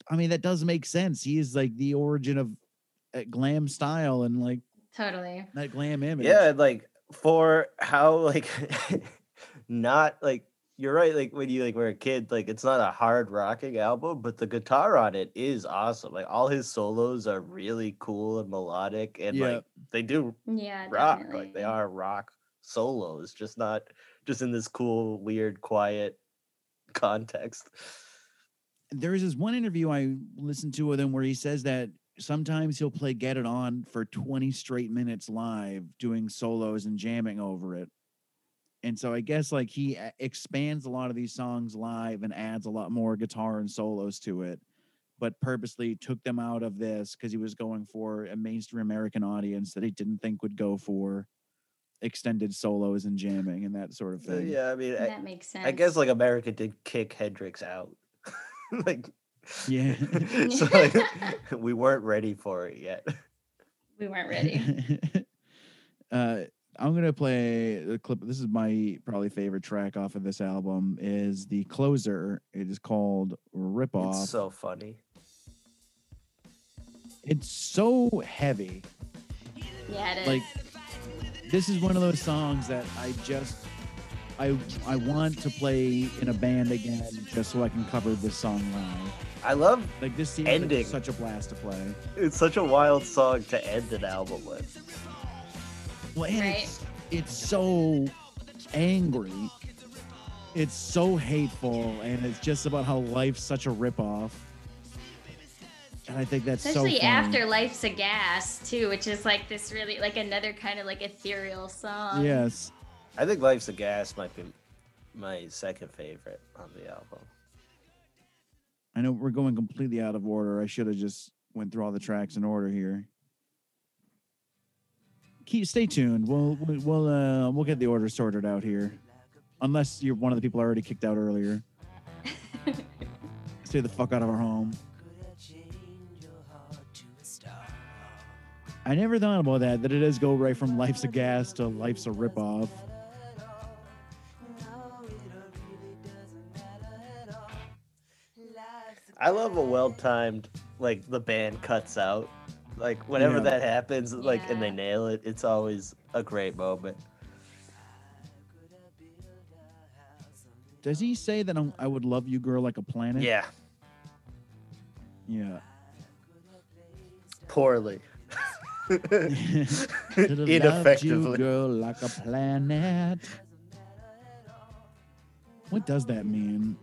I mean, that does make sense. He is like the origin of uh, glam style and like Totally. that glam image. Yeah, like for how like not like you're right. Like when you like were a kid, like it's not a hard rocking album, but the guitar on it is awesome. Like all his solos are really cool and melodic, and Yeah. like they do Yeah. rock. definitely. Like they are rock solos, just not just in this cool, weird, quiet context. there is this one interview I listened to with him where he says that sometimes he'll play Get It On for 20 straight minutes live, doing solos and jamming over it. And so I guess like he expands a lot of these songs live and adds a lot more guitar and solos to it, but purposely took them out of this because he was going for a mainstream American audience that he didn't think would go for extended solos and jamming and that sort of thing. yeah, I mean, I, that makes sense. I guess like America did kick Hendrix out. like, Yeah. so like we weren't ready for it yet. we weren't ready. uh, I'm gonna play the clip. This is my probably favorite track off of this album. Is the closer? It is called "Rip Off." It's so funny. it's so heavy. Yeah, it is. Like this is one of those songs that I just I I want to play in a band again just so I can cover this song live. I love Like this seems like Ending. such a blast to play. it's such a wild song to end an album with. Well, and Right. it's it's so angry. It's so hateful, and it's just about how life's such a ripoff. And I think that's Especially so after Life's a Gas too, which is like this really like another kind of like ethereal song. Yes, I think Life's a Gas might be my second favorite on the album. I know we're going completely out of order. I should have just went through all the tracks in order here. Keep stay tuned. We'll we'll we'll, uh, we'll get the order sorted out here, unless you're one of the people already kicked out earlier. Stay the fuck out of our home. I change your heart to a star? I never thought about that. That it does go right from life's a gas to life's a ripoff. No, it really doesn't matter at all. Life's a I love a well timed like the band cuts out. Like whenever Yeah. that happens, like and they nail it, it's always a great moment. Does he say that I'm, I would love you, girl, like a planet? Yeah, Yeah. poorly. Could've you, Ineffectively. girl, like a planet. What does that mean?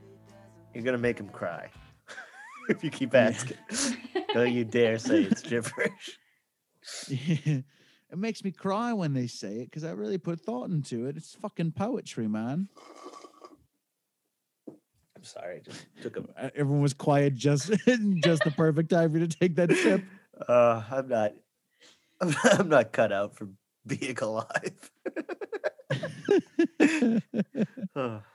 You're gonna make him cry if you keep asking. Don't you dare say it's gibberish. it makes me cry when they say it because I really put thought into it. It's fucking poetry, man. I'm sorry, just took a. Uh, Everyone was quiet just just the perfect time for you to take that sip. Uh, I'm not. I'm, I'm not cut out for being alive.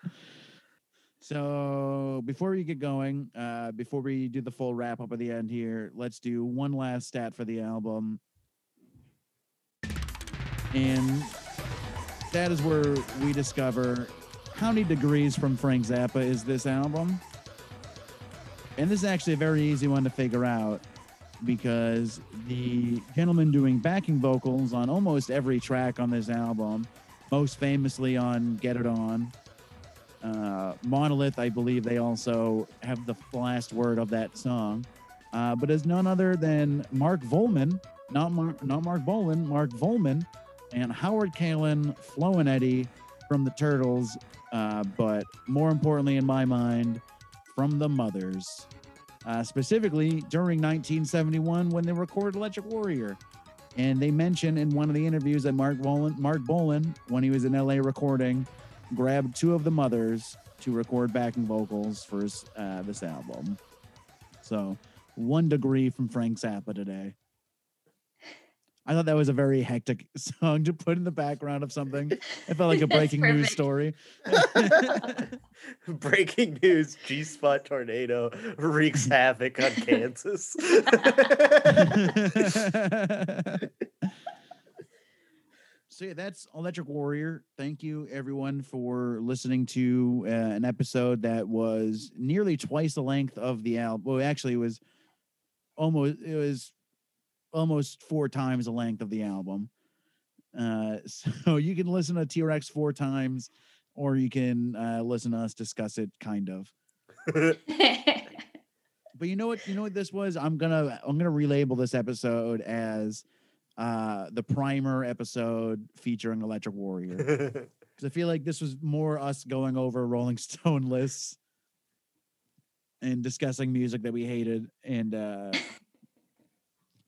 So before we get going, uh, before we do the full wrap up at the end here, let's do one last stat for the album. And that is where we discover how many degrees from Frank Zappa is this album. And this is actually a very easy one to figure out because the gentleman doing backing vocals on almost every track on this album, most famously on Get It On, Uh, Monolith, I believe they also have the last word of that song, uh, but is none other than Mark Volman, not Mark, not Marc Bolan, Mark Volman, and Howard Kaylan, Flo and Eddie from the Turtles, uh, but more importantly in my mind, from the Mothers, uh, specifically during 1971 when they recorded Electric Warrior. And they mention in one of the interviews that Marc Bolan, Marc Bolan, when he was in LA recording, grabbed two of the mothers to record backing vocals for his, uh, this album. So one degree from Frank Zappa today. I thought that was a very hectic song to put in the background of something. It felt like a breaking news story. Breaking news: G spot tornado wreaks havoc on Kansas. So yeah, that's Electric Warrior. Thank you everyone for listening to uh, an episode that was nearly twice the length of the album. Well, actually, it was almost it was almost four times the length of the album. Uh, so you can listen to T Rex four times, or you can uh, listen to us discuss it, kind of. But you know what? You know what this was? I'm gonna I'm gonna relabel this episode as uh the primer episode featuring Electric Warrior because I feel like this was more us going over Rolling Stone lists and discussing music that we hated and uh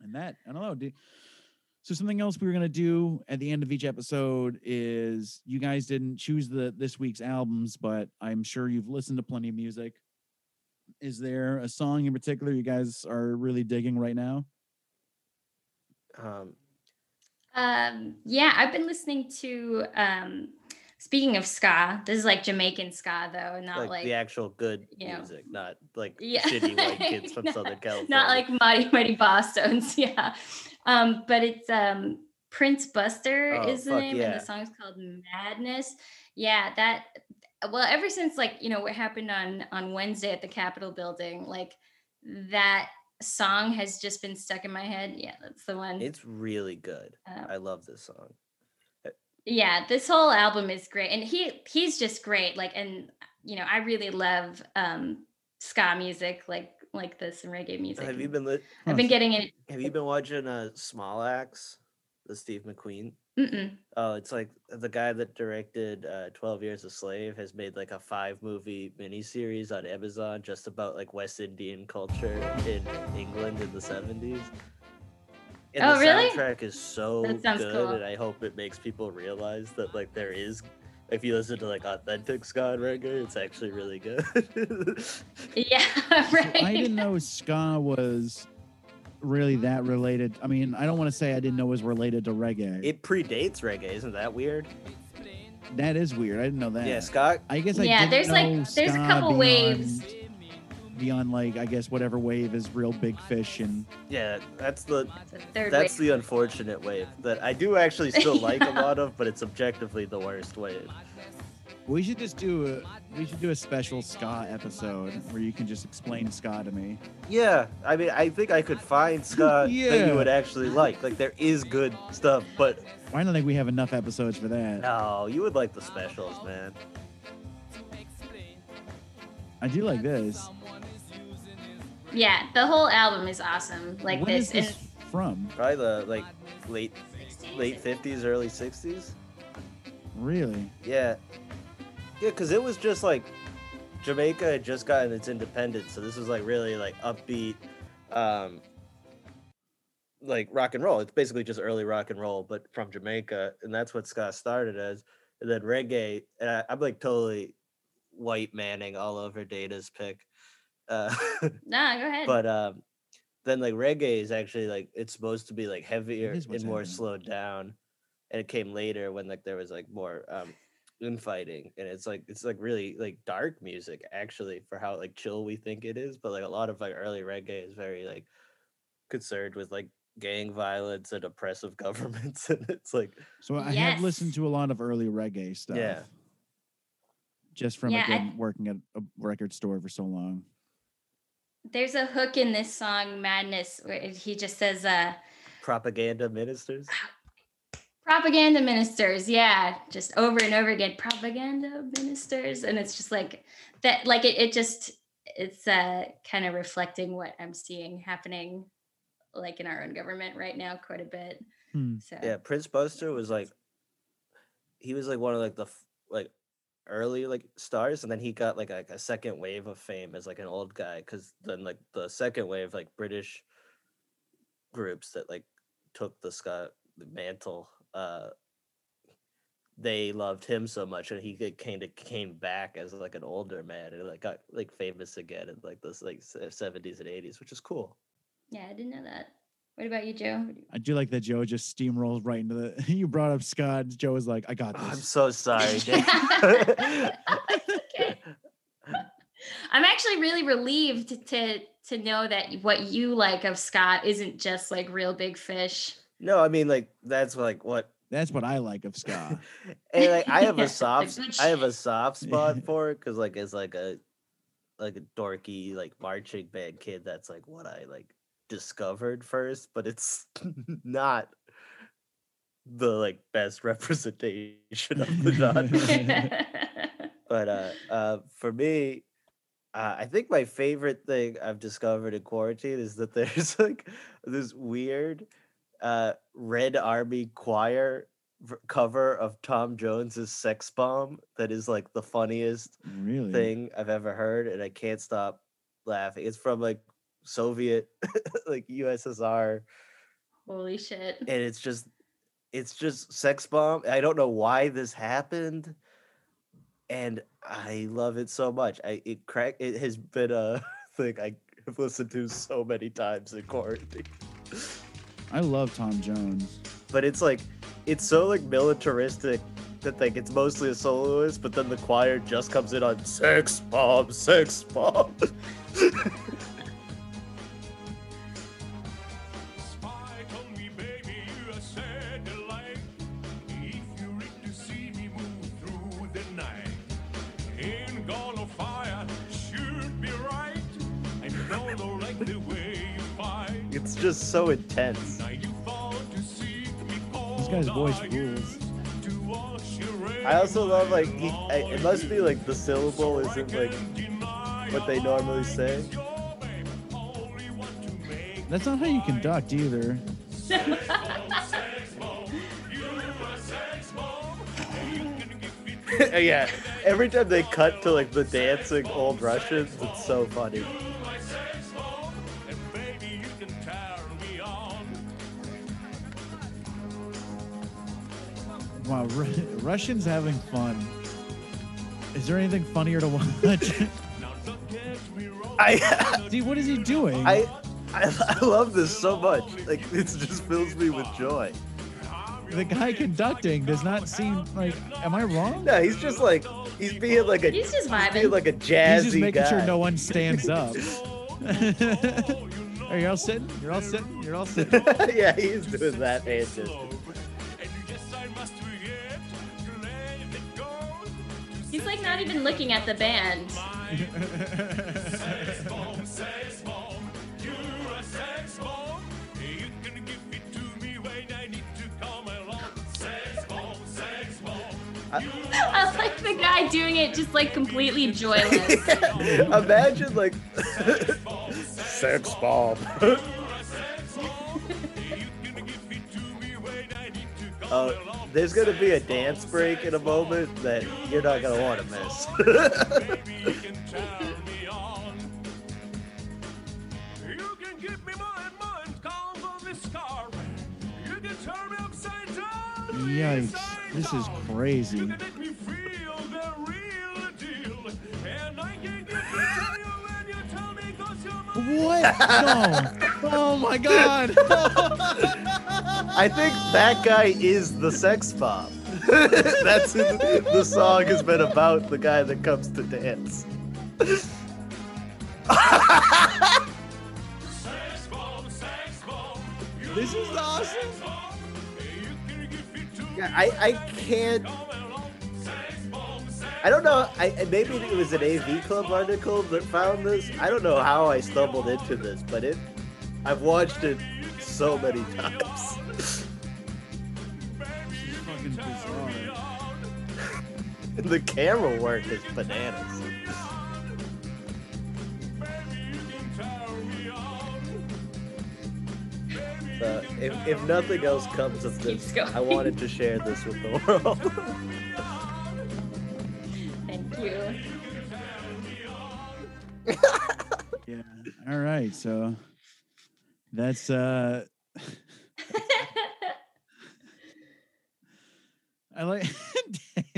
and that I don't know. do- So something else we were gonna do at the end of each episode is you guys didn't choose the this week's albums, but I'm sure you've listened to plenty of music. Is there a song in particular you guys are really digging right now? Um, um, yeah, I've been listening to. Um, speaking of ska, this is like Jamaican ska though, not like, like, the actual good you know. music, not like Yeah. shitty white kids from Not- Southern California. not like Mighty Mighty Bosstones. Yeah, um, but it's um Prince Buster Oh, is the name, yeah. and the song's called Madness. Yeah, that. Well, ever since like you know what happened on on Wednesday at the Capitol building, like that song has just been stuck in my head. Yeah, that's the one. It's really good. Uh, I love this song. yeah this whole album is great and he he's just great like and you know i really love um ska music like like this and reggae music Have you been li- i've been getting it Have you been watching uh Small Axe, the Steve McQueen? Mm-mm. Oh, it's like the guy that directed uh, Twelve Years a Slave has made like a five movie miniseries on Amazon just about like West Indian culture in England in the seventies. And Oh, the really? soundtrack is so good, cool. and I hope it makes people realize that like there is. If you listen to like authentic ska and reggae, it's actually really good. yeah So right I didn't know ska was really that related. I mean, I don't want to say I didn't know it was related to reggae. it predates reggae, isn't that weird? that is weird. I didn't know that. Yeah, ska. I guess I Yeah, didn't there's, like- know there's a couple beyond- waves. Beyond like I guess whatever wave is Reel Big Fish and Yeah, that's the the third that's wave. the unfortunate wave that I do actually still like a lot of, but it's objectively the worst wave. We should just do a we should do a special ska episode where you can just explain ska to me. Yeah, I mean, I think I could find ska that Yeah. you would actually like. Like there is good stuff, but I don't think we have enough episodes for that. no, you would like the specials, man. I do like this. yeah the whole album is awesome like When is this, this and from? Probably the like late late fifties, early sixties. Really? Yeah, yeah, because it was just like Jamaica had just gotten its independence, so this was like really like upbeat, um, like rock and roll. It's basically just early rock and roll, but from Jamaica, and that's what ska started as. And then reggae, and I, I'm like totally white manning all over Data's pick, uh, no go ahead but um, then like reggae is actually like it's supposed to be like heavier and more happening. slowed down, and it came later when like there was like more um infighting and it's like it's like really like dark music actually for how like chill we think it is but like a lot of like early reggae is very like concerned with like gang violence and oppressive governments and it's like So I have listened to a lot of early reggae stuff. Yeah. Just from Yeah, I- again working at a record store for so long. there's a hook in this song madness where he just says uh propaganda ministers propaganda ministers yeah just over and over again propaganda ministers. And it's just like that like it, it just it's uh kind of reflecting what i'm seeing happening like in our own government right now quite a bit. Hmm. so Yeah, Prince Buster was like, he was like one of like the like early like stars, and then he got like a, a second wave of fame as like an old guy, because then like the second wave like British groups that like took the ska the mantle, uh, they loved him so much, and he kind of came back as like an older man, and like got like famous again in like this like seventies and eighties, which is cool. yeah i didn't know that what about you joe I do like that Joe just steamrolls right into the. You brought up ska. Joe was like, "I got Oh, I'm so sorry, Dave. okay. I'm actually really relieved to to know that what you like of ska isn't just like Reel Big Fish. No, I mean like that's like what That's what I like of ska. and like I have a soft I have a soft spot for it because like it's like a like a dorky like marching band kid that's like what I like discovered first, but it's not the like best representation of the genre. but uh uh for me uh, I think my favorite thing I've discovered in quarantine is that there's like this weird uh Red Army choir cover of Tom Jones's Sex Bomb that is like the funniest really? thing I've ever heard and I can't stop laughing. It's from like Soviet like USSR Holy shit. and it's just it's just sex bomb i don't know why this happened and i love it so much i it crack it has been a thing i have listened to so many times in quarantine I love Tom Jones. but it's like it's so like militaristic that like it's mostly a soloist but then the choir just comes in on sex bomb sex bomb so intense Now you fall to seek me This guy's voice rules. to wash your i also love like he, I, it must be like the syllable isn't like what they normally say That's not how you conduct either. yeah, every time they cut to like the dancing old Russians, it's so funny. Wow, Ru- Russians having fun. Is there anything funnier to watch? Now don't get me wrong. I, See, what is he doing? I, I, I love this so much. Like it just fills me with joy. the guy conducting does not seem like. Am I wrong? No, he's just like he's being like a He's just being vibing. like a jazzy He's just making guy. sure no one stands up. Are you all sitting? You're all sitting. You're all sitting. yeah, he's doing that and just He's like not even looking at the band. Sex bomb, sex bomb, you're a sex bomb. You can give it to me when I need to come along. Sex bomb, sex bomb. I like the guy doing it just like completely joyless. imagine like sex bomb. Uh, there's gonna be a dance break in a moment that you're not gonna want to miss. You can turn me on. You can give me my mind, call on this car. You can turn me upside down. Yikes! This is crazy. You can make me feel the real deal. And I can give it to you when you tell me 'cause you're my What? No! Oh my God! I think that guy is the sex bomb. That's who the, the song has been about. The guy that comes to dance. sex bomb, sex bomb. This is awesome. you can give it to Yeah, I, I can't. I don't know. I I- maybe it was an AV Club article that found this. I don't know how I stumbled into this, but it. I've watched it so many times. fucking bizarre. the camera work is bananas. Uh, if, if nothing else comes of this, I wanted to share this with the world. Thank you. Yeah. All right. So that's uh I like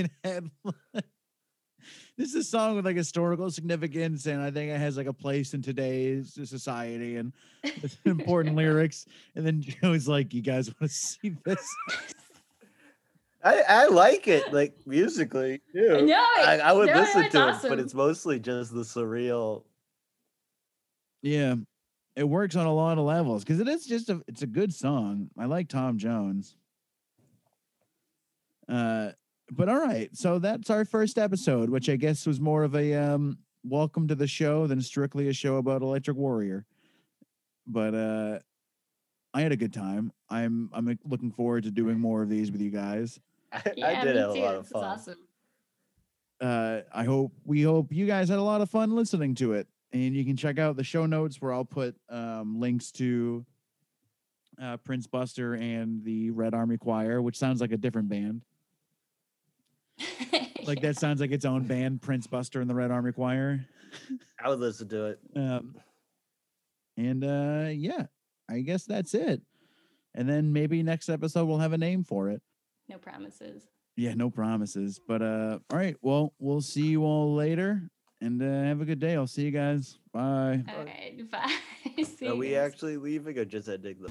this is a song with like historical significance and I think it has like a place in today's society and it's important lyrics. And then Joe's like, You guys want to see this? I, I like it, like musically too. No, I, I would no, listen it's to it, awesome. but it's mostly just the surreal. Yeah. It works on a lot of levels because it is just a it's a good song. I like Tom Jones. Uh but all right, so that's our first episode, which I guess was more of a um welcome to the show than strictly a show about Electric Warrior. But uh I had a good time. I'm I'm looking forward to doing more of these with you guys. I, yeah, I did me have a lot of This is fun. awesome. uh, I hope we hope you guys had a lot of fun listening to it. And you can check out the show notes where I'll put um, links to uh, Prince Buster and the Red Army Choir, which sounds like a different band. Like that sounds like its own band, Prince Buster and the Red Army Choir. I would listen to it. Um, and uh, yeah, I guess that's it. And then maybe next episode we'll have a name for it. No promises. Yeah, no promises. But uh, all right. Well, we'll see you all later, and uh, have a good day. I'll see you guys. Bye. All right, bye. See Are you we guys. actually leaving or just ending the?